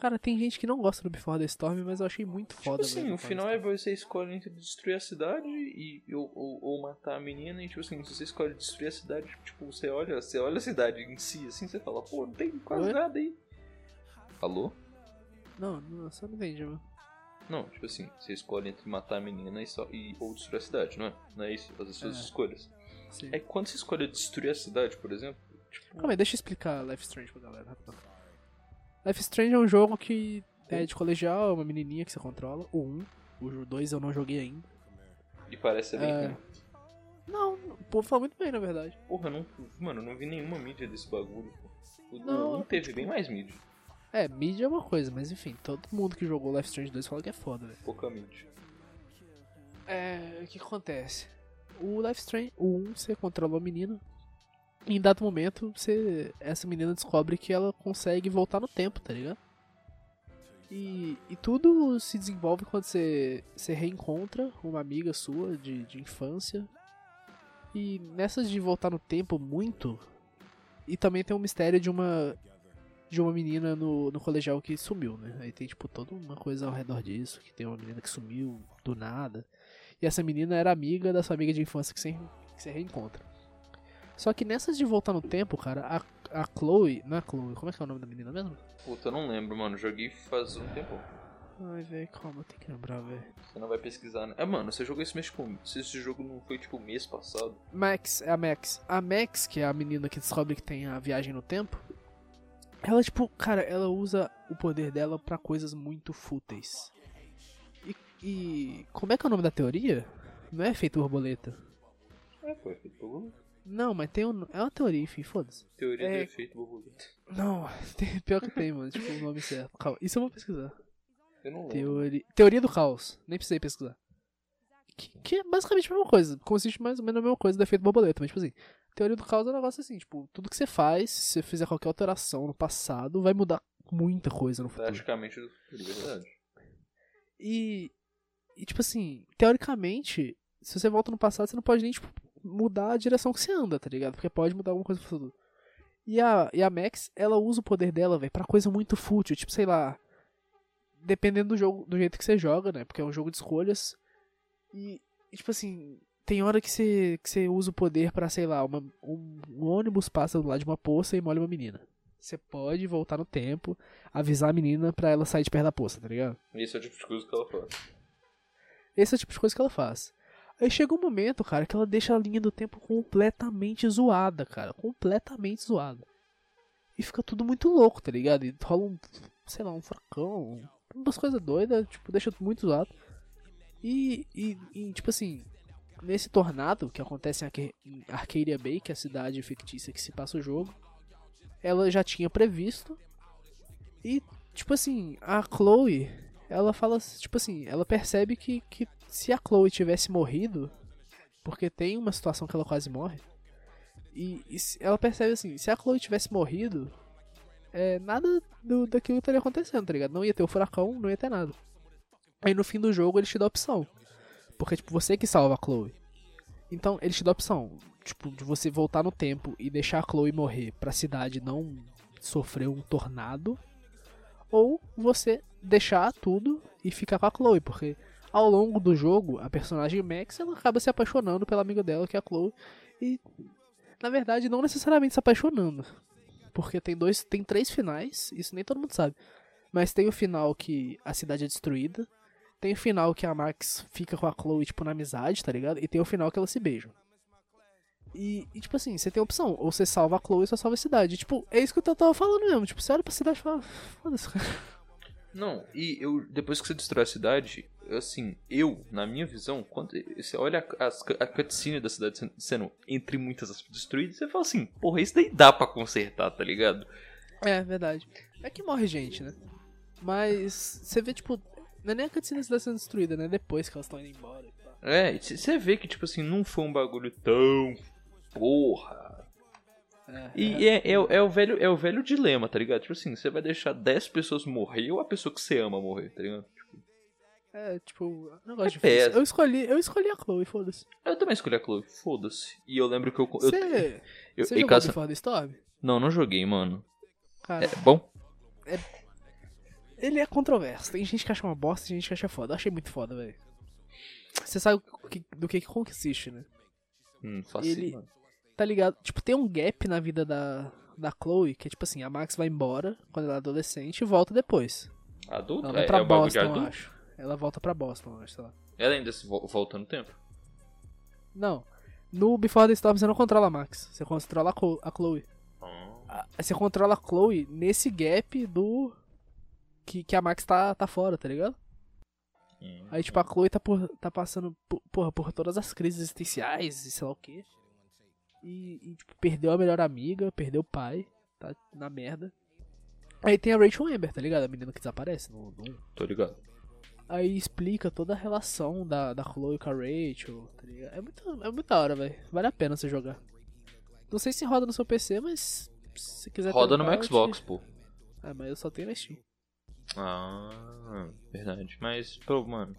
Cara, tem gente que não gosta do Before the Storm, mas eu achei muito Tipo foda. assim, velho, o final é você escolhe entre destruir a cidade e, ou, ou, ou matar a menina e tipo assim, se você escolhe destruir a cidade, tipo, você olha, você olha a cidade em si, assim, você fala, pô, não tem quase Oi? nada aí. Alô? Storm. Não, não, você não entende, mano. Não, tipo assim, você escolhe entre matar a menina e, só, e ou destruir a cidade, não é? Não é isso? Fazer suas É. escolhas. Sim. É que quando você escolhe destruir a cidade, por exemplo, tipo. Calma aí, deixa eu explicar Life Strange pra galera. rapidão. Life Strange é um jogo que é de colegial, é uma menininha que você controla. O 1. O 2 eu não joguei ainda. E parece ser bem É. ruim. Não, o povo fala muito bem, na verdade. Porra, não, mano, eu não vi nenhuma mídia desse bagulho. pô. O Não, não, um teve bem mais mídia. É, mídia é uma coisa, mas enfim, todo mundo que jogou Life Strange 2 fala que é foda, velho. Pouca mídia. É, o que acontece? O Life Strange, o 1, você controla uma menina. E em dado momento, você, essa menina descobre que ela consegue voltar no tempo, tá ligado? E, e tudo se desenvolve quando você, você reencontra uma amiga sua de, de infância. E nessas de voltar no tempo muito. E também tem um mistério de uma. De uma menina no, no colegial que sumiu, né? Aí tem, tipo, toda uma coisa ao redor disso. Que tem uma menina que sumiu do nada. E essa menina era amiga da sua amiga de infância que você, que você reencontra. Só que nessas de voltar no tempo, cara, a, a Chloe. Não é a Chloe, como é que é o nome da menina mesmo? Puta, eu não lembro, mano. Joguei faz um tempo. Ai, velho, calma, tenho que lembrar, velho. Você não vai pesquisar, né? É, mano, você jogou esse mês, tipo, se esse jogo não foi, tipo, mês passado. Max, é a Max. A Max, que é a menina que descobre que tem a viagem no tempo, ela, tipo, cara, ela usa o poder dela pra coisas muito fúteis. E, e como é que é o nome da teoria? Não é efeito borboleta. É, foi efeito borboleta. Não, mas tem um. É uma teoria, enfim, foda-se. Teoria É. do efeito borboleta. Não, tem- pior que tem, mano. Tipo, o nome certo. Calma, isso eu vou pesquisar. Eu não lembro. Teoria, teoria do caos. Nem precisei pesquisar. Que, que é basicamente a mesma coisa. Consiste mais ou menos na mesma coisa do efeito borboleta. Mas, tipo assim, teoria do caos é um negócio assim, tipo, tudo que você faz, se você fizer qualquer alteração no passado, vai mudar muita coisa no futuro. Praticamente verdade. E, e, tipo assim, teoricamente, se você volta no passado, você não pode nem, tipo, mudar a direção que você anda, tá ligado? Porque pode mudar alguma coisa no futuro. E a, e a Max, ela usa o poder dela, velho, pra coisa muito fútil, tipo, sei lá. Dependendo do jogo, do jeito que você joga, né? Porque é um jogo de escolhas. E, e, tipo assim, tem hora que você, que você usa o poder pra, sei lá, uma, um, um ônibus passa do lado de uma poça e molha uma menina. Você pode voltar no tempo, avisar a menina pra ela sair de perto da poça, tá ligado? Esse é o tipo de coisa que ela faz. Esse é o tipo de coisa que ela faz. Aí chega um momento, cara, que ela deixa a linha do tempo completamente zoada, cara. Completamente zoada. E fica tudo muito louco, tá ligado? E rola um, sei lá, um furacão, umas coisas doidas, tipo, deixa tudo muito zoado. E, e, e, tipo assim, nesse tornado que acontece em Arca- em Arcadia Bay, que é a cidade fictícia que se passa o jogo, ela já tinha previsto. E, tipo assim, a Chloe, ela fala, tipo assim, ela percebe que, que se a Chloe tivesse morrido, porque tem uma situação que ela quase morre, e, e ela percebe assim, se a Chloe tivesse morrido, é, nada do, daquilo estaria acontecendo, tá ligado? Não ia ter o furacão, não ia ter nada. Aí no fim do jogo ele te dá a opção. Porque, tipo, você que salva a Chloe. Então, ele te dá a opção, tipo, de você voltar no tempo e deixar a Chloe morrer pra cidade não sofrer um tornado. Ou você deixar tudo e ficar com a Chloe, porque ao longo do jogo, a personagem Max ela acaba se apaixonando pela amiga dela, que é a Chloe. E, na verdade, não necessariamente se apaixonando. Porque tem dois. Tem três finais, isso nem todo mundo sabe. Mas tem o final que a cidade é destruída. Tem o final que a Max fica com a Chloe, tipo, na amizade, tá ligado? E tem o final que elas se beijam. E, e, tipo assim, você tem a opção, ou você salva a Chloe ou você salva a cidade. E, tipo, é isso que eu tava falando mesmo. Tipo, você olha pra cidade e fala, foda-se, cara. Não, e eu, depois que você destrói a cidade, assim, eu, na minha visão, quando você olha a, as- a cutscene da cidade sendo, entre muitas aspas, destruída, você fala assim, porra, isso daí dá pra consertar, tá ligado? É, verdade. É que morre gente, né? Mas você vê, tipo, não é nem a cutscene cidade sendo destruída, né? Depois que elas estão indo embora e tal. É, você vê que, tipo assim, não foi um bagulho tão. Porra. É, E é, é, o- é o velho, é o velho dilema, tá ligado? Tipo assim, você vai deixar 10 pessoas morrer ou a pessoa que você ama morrer, tá ligado? Tipo, é, tipo, negócio É péssimo. Eu escolhi, eu escolhi a Chloe, foda-se. eu também escolhi a Chloe, foda-se. E eu lembro que eu. eu, Você jogou casa- Before the Storm? Não, não joguei, mano. Cara, É bom? Ele é controverso. Tem gente que acha uma bosta, tem gente que acha foda. Eu achei muito foda, velho. Você sabe do que que consiste, né? Hum, facinho, Ele-. Tá ligado? Tipo, tem um gap na vida da, da Chloe, que é tipo assim, a Max vai embora quando ela é adolescente e volta depois. Adulto? Ela vai é, pra é Boston, eu acho. Ela volta pra Boston, eu acho, sei lá. Ela ainda se vo- volta no tempo? Não. No Before the Storm você não controla a Max, você controla a Chlo- a Chloe. Ah. A- Você controla a Chloe nesse gap do. Que, que a Max tá, tá fora, tá ligado? Hum. Aí, tipo, a Chloe tá, por, tá passando por, porra, por todas as crises existenciais e sei lá o que. E, tipo, perdeu a melhor amiga, perdeu o pai, tá na merda. Aí tem a Rachel Amber, tá ligado? A menina que desaparece no, no... Tô ligado. Aí explica toda a relação da, da Chloe com a Rachel, tá ligado? É muito, é muito da hora, velho. Vale a pena você jogar. Não sei se roda no seu PC, mas se quiser Roda no meu te- Xbox, pô. Ah, mas eu só tenho na Steam. Ah, verdade. Mas, pô, mano.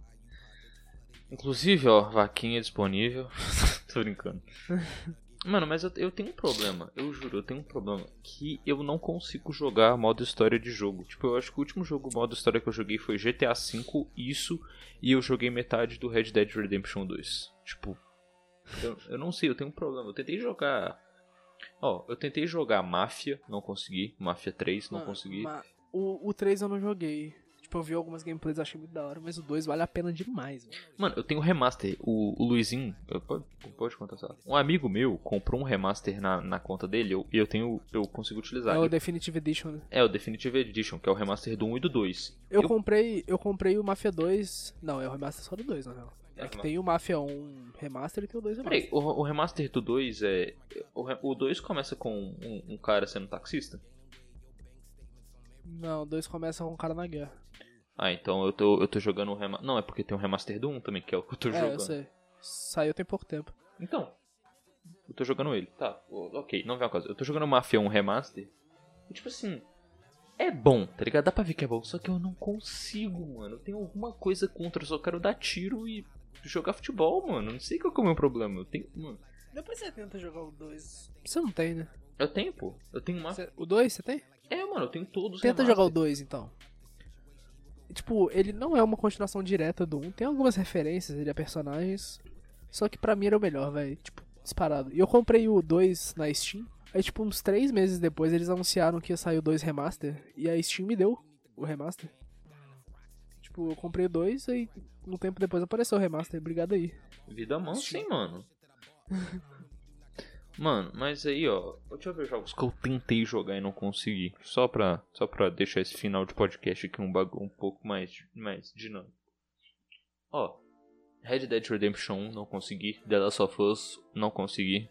Inclusive, ó, vaquinha disponível. Tô brincando. Mano, mas eu, eu tenho um problema. Eu juro, eu tenho um problema. Que eu não consigo jogar modo história de jogo. Tipo, eu acho que o último jogo modo história que eu joguei foi GTA V, isso. E eu joguei metade do Red Dead Redemption 2. Tipo, eu, eu não sei, eu tenho um problema. Eu tentei jogar Ó, eu tentei jogar Máfia, não consegui. Máfia 3, não Mano, consegui. ma- O, o 3 eu não joguei. Tipo, eu vi algumas gameplays, achei muito da hora, mas o 2 vale a pena demais, mano. Mano, eu tenho um remaster. O, o Luizinho, eu- pode, pode contar só. Um amigo meu comprou um remaster na, na conta dele eu- e eu, tenho. Eu consigo utilizar. É o Definitive Edition, né? É o Definitive Edition, que é o remaster do 1 e do 2. Eu, comprei. Eu comprei o Mafia 2. Não, é o remaster só do 2, na real. É, É, que tem o Mafia 1 remaster e tem o 2 remaster. Peraí, o, o remaster do 2 é. O, o 2 começa com um, um cara sendo taxista? Não, o 2 começa com um cara na guerra. Ah, então eu tô, eu tô jogando o remaster. Não, é porque tem um remaster do 1 também, que é o que eu tô é, jogando. eu sei. Saiu tem pouco tempo. Então, eu tô jogando ele. Tá, o- ok, não vem uma coisa. Eu tô jogando Mafia 1 Remaster. E tipo assim, é bom, tá ligado? Dá pra ver que é bom, só que eu não consigo, mano. Eu tenho alguma coisa contra, eu só quero dar tiro e jogar futebol, mano. Não sei qual que é o meu problema. Eu tenho, mano. Depois você tenta jogar o 2. Você não tem, né? Eu tenho, pô. Eu tenho uma. Você- o 2 você tem? É, mano, eu tenho todos os Tenta jogar o 2 então. Tipo, ele não é uma continuação direta do 1. Tem algumas referências ele a personagens. Só que pra mim era o melhor, velho. Tipo, disparado. E eu comprei o 2 na Steam. Aí, tipo, uns 3 meses depois eles anunciaram que ia sair o 2 remaster. E a Steam me deu o remaster. Tipo, eu comprei o 2 e um tempo depois apareceu o remaster. Obrigado aí. Vida mansa, hein, mano. Mano, mas aí, ó. Deixa eu ver jogos que eu tentei jogar e não consegui. Só pra, só pra deixar esse final de podcast aqui um bagulho um pouco mais, mais dinâmico. Ó. Red Dead Redemption 1 não consegui. The Last of Us não consegui.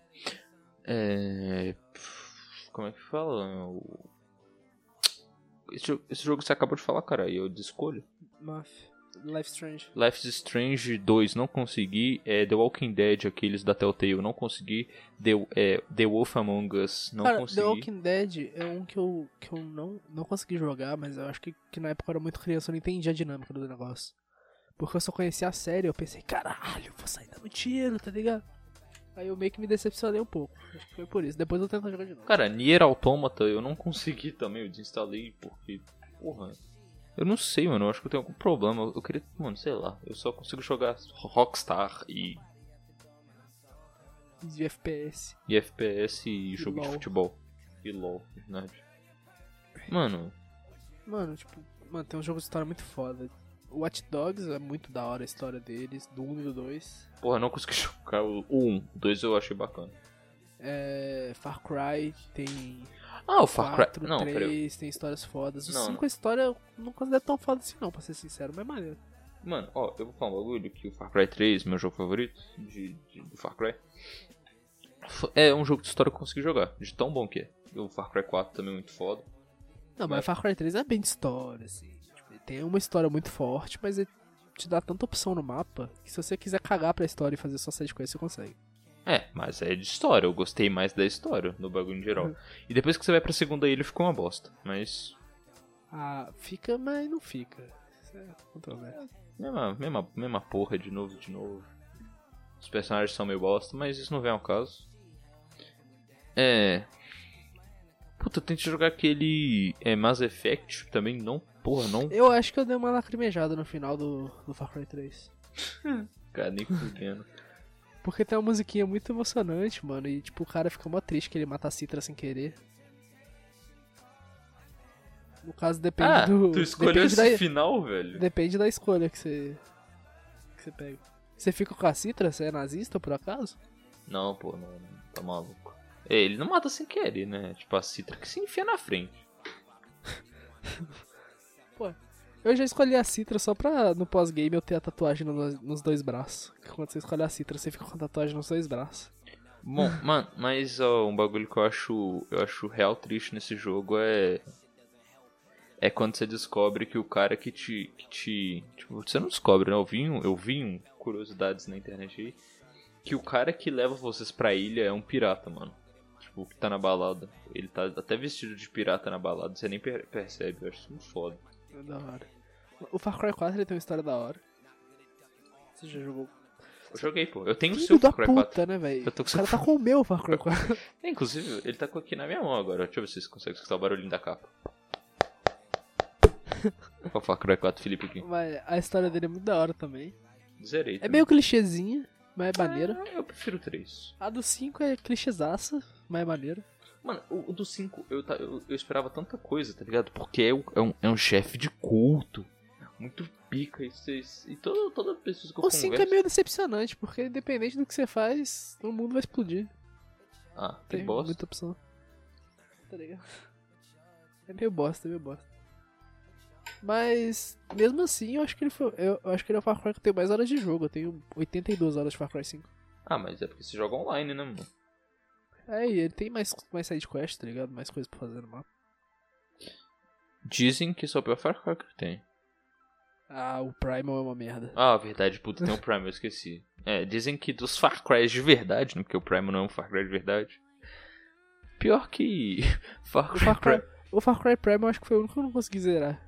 É. Como é que fala? Esse, jogo- esse jogo você acabou de falar, cara, e eu descolho. Mafia. Life Strange. Life is Strange 2 não consegui. É, The Walking Dead, aqueles da Telltale, não consegui. The, é, The Wolf Among Us, não Cara, consegui. The Walking Dead é um que eu, que eu não, não consegui jogar, mas eu acho que, que na época eu era muito criança, eu não entendi a dinâmica do negócio. Porque eu só conhecia a série, eu pensei, caralho, vou sair dando tiro, tá ligado? Aí eu meio que me decepcionei um pouco. Acho que foi por isso. Depois eu tento jogar de novo. Cara, Nier Automata eu não consegui também, eu desinstalei porque. Porra. Eu não sei, mano, eu acho que eu tenho algum problema. Eu queria. Mano, sei lá, eu só consigo jogar Rockstar e, De FPS. e FPS e jogo de LOL. futebol. E LOL, verdade. Mano, Mano, tipo, mano, tem um jogo de história muito foda. Watch Dogs é muito da hora a história deles, do 1 e do 2. porra, não consegui jogar o 1. O 2 eu achei bacana. É, Far Cry tem Ah, o Far Cry. 4, Não, peraí. 3, tem histórias fodas. O Não, 5 a história eu não considero tão foda assim não, pra ser sincero, mas é maneiro. Mano, ó, eu vou falar um bagulho que o Far Cry 3, meu jogo favorito de, de- do Far Cry, é um jogo de história que eu consegui jogar, de tão bom que é. E o Far Cry 4 também é muito foda. Não, mas Mas- Far Cry 3 é bem de história, assim. Tipo, ele tem uma história muito forte, mas ele te dá tanta opção no mapa que se você quiser cagar pra história e fazer só side quest, você consegue. É, mas é de história, eu gostei mais da história, no bagulho em geral. Uhum. E depois que você vai pra segunda ilha ficou uma bosta, mas... Ah, fica, mas não fica. Isso é controverso. Mesma, mesma, mesma porra, de novo, de novo. Os personagens são meio bosta, mas isso não vem ao caso. É... Puta, eu tentei jogar aquele é, Mass Effect também, não, porra, não Eu acho que eu dei uma lacrimejada no final do, do Far Cry 3. Cara, nem fudendo. Porque tem uma musiquinha muito emocionante, mano. E tipo, o cara fica mó triste que ele mata a Citra sem querer. No caso, depende Ah, do. tu escolheu esse da, final, velho? Depende da escolha que você. que você pega. Você fica com a Citra? Você é nazista por acaso? Não, pô, não, tá maluco. É, Ele não mata sem querer, né? Tipo, a Citra que se enfia na frente. Eu já escolhi a Citra só pra no pós-game eu ter a tatuagem no- nos dois braços. Quando você escolhe a Citra, você fica com a tatuagem nos dois braços. Bom, mano, mas ó, um bagulho que eu acho, eu acho real triste nesse jogo é é quando você descobre que o cara que te que te, tipo, você não descobre, né? Eu vi, um, eu vi um, curiosidades na internet aí que o cara que leva vocês pra ilha é um pirata, mano. Tipo, que tá na balada. Ele tá até vestido de pirata na balada, você nem per- percebe, eu acho isso muito foda. É da hora. O Far Cry 4 ele tem uma história da hora. Você já jogou? Eu joguei, pô. Eu tenho o seu Far Cry 4. puta, né, velho? Eu tô com O cara seu- tá com o meu Far Cry 4. É, inclusive, ele tá com aqui na minha mão agora. Deixa eu ver se vocês conseguem escutar o barulhinho da capa. O Far Cry 4 Felipe aqui. Mas a história dele é muito da hora também. Zerei. É meio clichêzinha, mas é maneira. Ah, eu prefiro 3. A do 5 é clichêzaça, mais maneiro. Mano, o, o do 5, eu, eu, eu esperava tanta coisa, tá ligado? Porque é, um- é um, é um chefe de culto. Muito pica. E, vocês- e toda, toda pessoa que eu O 5 é meio decepcionante, porque independente do que você faz, o mundo vai explodir. Ah, tem Tem bosta. muita opção. Tá ligado? É meio bosta, é meio bosta. Mas, mesmo assim, eu acho que ele foi. Eu, eu acho que ele é o Far Cry que tem mais horas de jogo. Eu tenho 82 horas de Far Cry 5. Ah, mas é porque você joga online, né, mano? É, e ele tem mais, mais side quest, tá ligado? Mais coisa pra fazer no mapa. Dizem que só o pior Far Cry que tem. Ah, o Primal é uma merda. Ah, verdade, puta, tem o Prime, eu esqueci. É, dizem que dos Far Cry de verdade, né? Porque o Prime não é um Far Cry de verdade. Pior que Far O Cry, Far Cry, o Far Cry Primal eu acho que foi o único que eu não consegui zerar.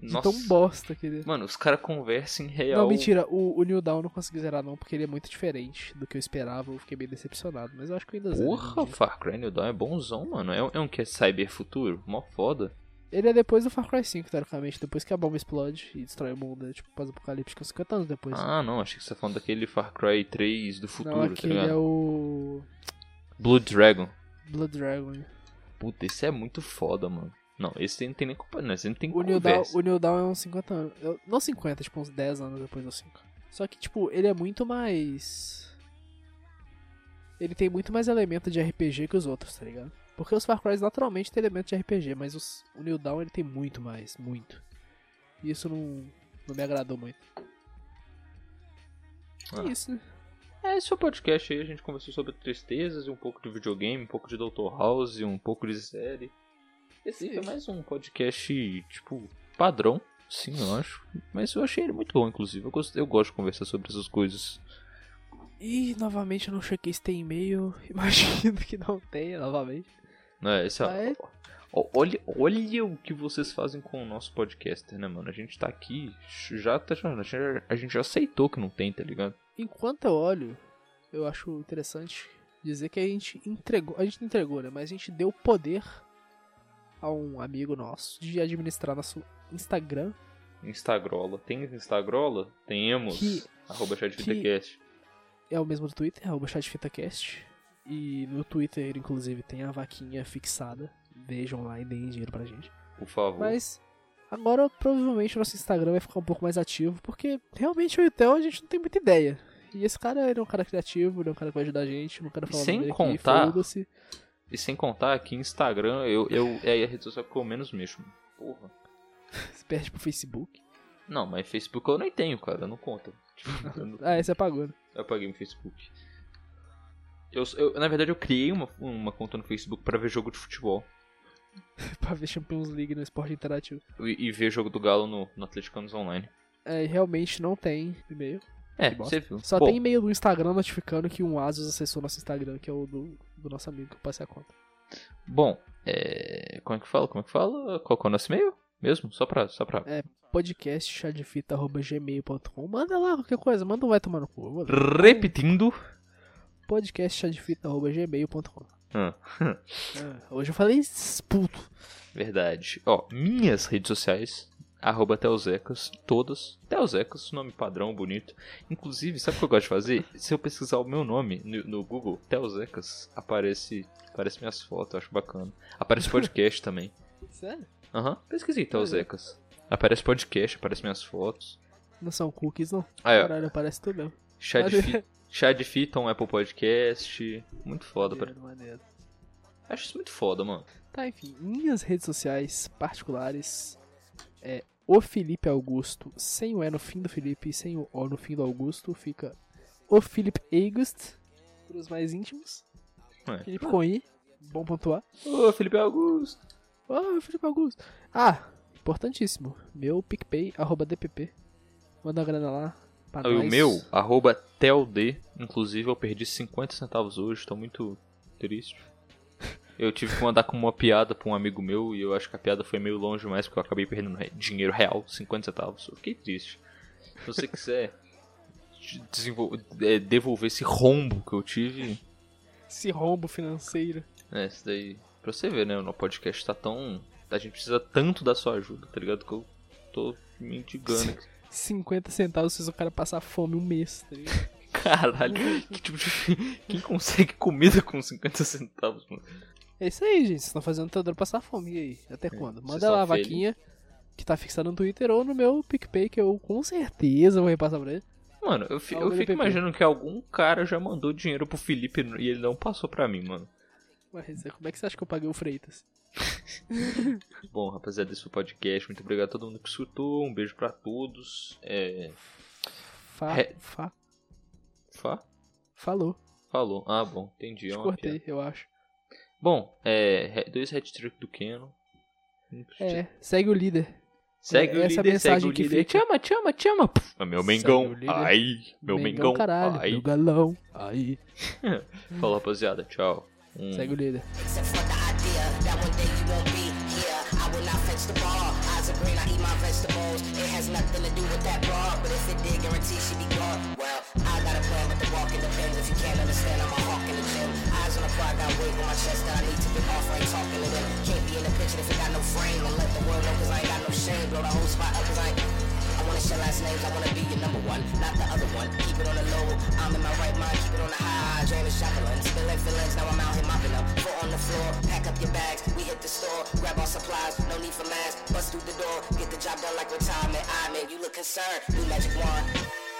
De Nossa. tão bosta que ele é. Mano, os caras conversam em real. Não, mentira, o, o New Dawn eu não consegui zerar não, porque ele é muito diferente do que eu esperava, eu fiquei bem decepcionado, mas eu acho que eu ainda zero. Porra. Far Cry New Dawn é bonzão, mano. É, é um que é cyber futuro? Mó foda. Ele é depois do Far Cry 5, teoricamente, depois que a bomba explode e destrói o mundo, é tipo pós-apocalíptico 50 anos depois. Ah, não, achei que você tá falando daquele Far Cry 3 do futuro, não, tá aquele ligado? é o Blood Dragon. Blood Dragon. Puta, esse é muito foda, mano. Não, esse não tem nem culpa, não. Esse não tem O New, o New Dawn é uns 50 anos. eu- Não 50, tipo uns 10 anos depois do 5. Só que, tipo, ele é muito mais. Ele tem muito mais elemento de RPG que os outros, tá ligado? Porque os Far Cry naturalmente tem elemento de RPG, mas os- o New Dawn ele tem muito mais, muito. E isso não, não me agradou muito. Ah. É isso, né? É, esse é o podcast aí, a gente conversou sobre tristezas, e um pouco de videogame, um pouco de Dr. House, um pouco de série. Esse foi mais um podcast, tipo, padrão, sim, eu acho. Mas eu achei ele muito bom, inclusive. Eu gosto, eu gosto de conversar sobre essas coisas. E novamente eu não chequei se tem e-mail. Imagino que não tenha novamente. É, esse é, olha, olha o que vocês fazem com o nosso podcaster, né, mano? A gente tá aqui, já tá, a gente já- aceitou que não tem, tá ligado? Enquanto eu olho, eu acho interessante dizer que a gente entregou, a gente não entregou, né? Mas a gente deu poder a um amigo nosso de administrar nosso Instagram, Instagrola. Tem Instagrola? Temos. Que- Arroba chatfitacast. é o mesmo do Twitter, arroba chatfitacast. E no Twitter, inclusive, tem a vaquinha fixada. Vejam lá e deem dinheiro pra gente. Por favor. Mas agora provavelmente o nosso Instagram vai ficar um pouco mais ativo, porque realmente o Theo a gente não tem muita ideia. E esse cara ele é um cara criativo, ele é um cara que vai ajudar a gente, não quero falar sem contar- aqui. E sem contar que Instagram eu, eu, é a rede social que eu menos mexo. Porra. Se perde pro Facebook. Não, mas Facebook eu nem tenho, cara. Não conta. Tipo, eu, não- Ah, esse apagou, né? eu apaguei meu Facebook. Eu, eu- na verdade, eu criei uma, uma conta no Facebook pra ver jogo de futebol. pra ver Champions League no esporte interativo. E, e ver jogo do Galo no, no Atleticanos Online. É, e realmente não tem e-mail. É, você viu. Só Bom, tem e-mail do Instagram notificando que um Asus acessou nosso Instagram, que é o do, do nosso amigo que eu passei a conta. Bom, é, como é que fala? Como é que fala? Qual é o nosso e-mail? Mesmo? Só pra. Só pra... podcastchadefita.gmail.com Manda lá qualquer coisa, manda um vai tomar no cu. Repetindo. podcastchadefita.gmail.com Ah, Ah, Hoje eu falei puto. verdade. Ó, minhas redes sociais. Arroba Teozecas, todas. Teozecas, nome padrão, bonito. Inclusive, sabe o que eu gosto de fazer? Se eu pesquisar o meu nome no, no Google, Teozecas, aparece, aparece minhas fotos, eu acho bacana. Aparece podcast também. Sério? Aham, pesquisei Teozecas. Aparece podcast, aparece minhas fotos. Não são cookies, não. Aí, ó, Caralho, aparece tudo mesmo. chá de, fi, chá de fita, um Apple Podcast. Muito foda, Maneiro, maneiro. Acho isso muito foda, mano. Tá, enfim, minhas redes sociais particulares é o Felipe Augusto, sem o E no fim do Felipe e sem o O no fim do Augusto, fica o Felipe August, para os mais íntimos. É. Felipe com I, bom pontuar. Ô, Felipe Augusto. Ah, Felipe Augusto. Ah, importantíssimo, meu PicPay, arroba DPP. Manda uma grana lá. O meu, arroba TelD. Inclusive, eu perdi 50 centavos hoje, tô muito triste. Eu tive que mandar com uma piada pra um amigo meu e eu acho que a piada foi meio longe mais porque eu acabei perdendo dinheiro real, 50 centavos. Eu fiquei triste. Se você quiser é, devolver esse rombo que eu tive, Esse rombo financeiro. é, isso daí. Pra você ver, né? O nosso podcast tá tão. A gente precisa tanto da sua ajuda, tá ligado? Que eu tô me indigando. 50 centavos fez o cara passar fome um mês, tá ligado? Caralho, que tipo de... quem consegue comida com 50 centavos, mano? É isso aí, gente. Vocês estão fazendo o Teodoro passar fome. E aí? Até quando? vocês Manda lá a vaquinha que tá fixada no Twitter ou no meu PicPay, que eu com certeza vou repassar pra ele. Mano, eu, fi- eu fico PP. imaginando que algum cara já mandou dinheiro pro Felipe e ele não passou pra mim, mano. Mas como é que você acha que eu paguei o Freitas? Bom, rapaziada, esse foi o podcast. Muito obrigado a todo mundo que escutou. Um beijo pra todos. É. Fa, É. fa, Fá? falou. Falou. Ah, bom, entendi. É cortei, piada. eu acho. Bom, é. Dois hat-trick do Keno. É, segue o líder. Segue o essa é líder, segue mensagem o que líder. fica. Te ama, te ama, te ama. Puf, é meu Mengão. Ai, meu Mengão. caralho, Ai. meu galão. Aí, Falou, rapaziada. Tchau. Um- segue o líder. That one day you won't be here. I will not fetch the ball. Eyes are green, I eat my vegetables. It has nothing to do with that bar, but if it did, guarantee she'd be gone. Well, I got a plan, but the walk in the pen. If you can't understand, I'm a hawk in the gym. Eyes on the prize, got weight on my chest that I need to get off. Ain't talking to them. Can't be in the picture if it got no frame. And let the world know, cause I ain't got no shame. Blow the whole spot up, cause I ain't. Wanna share last names, I wanna be your number one, not the other one. Keep it on the low, I'm in my right mind, keep it on the high. Drain the shoveling, spilling feelings, now I'm out here mopping up. Foot on the floor, pack up your bags, we hit the store, grab our supplies, no need for masks, bust through the door, get the job done like retirement. I man, you look concerned, new magic wand.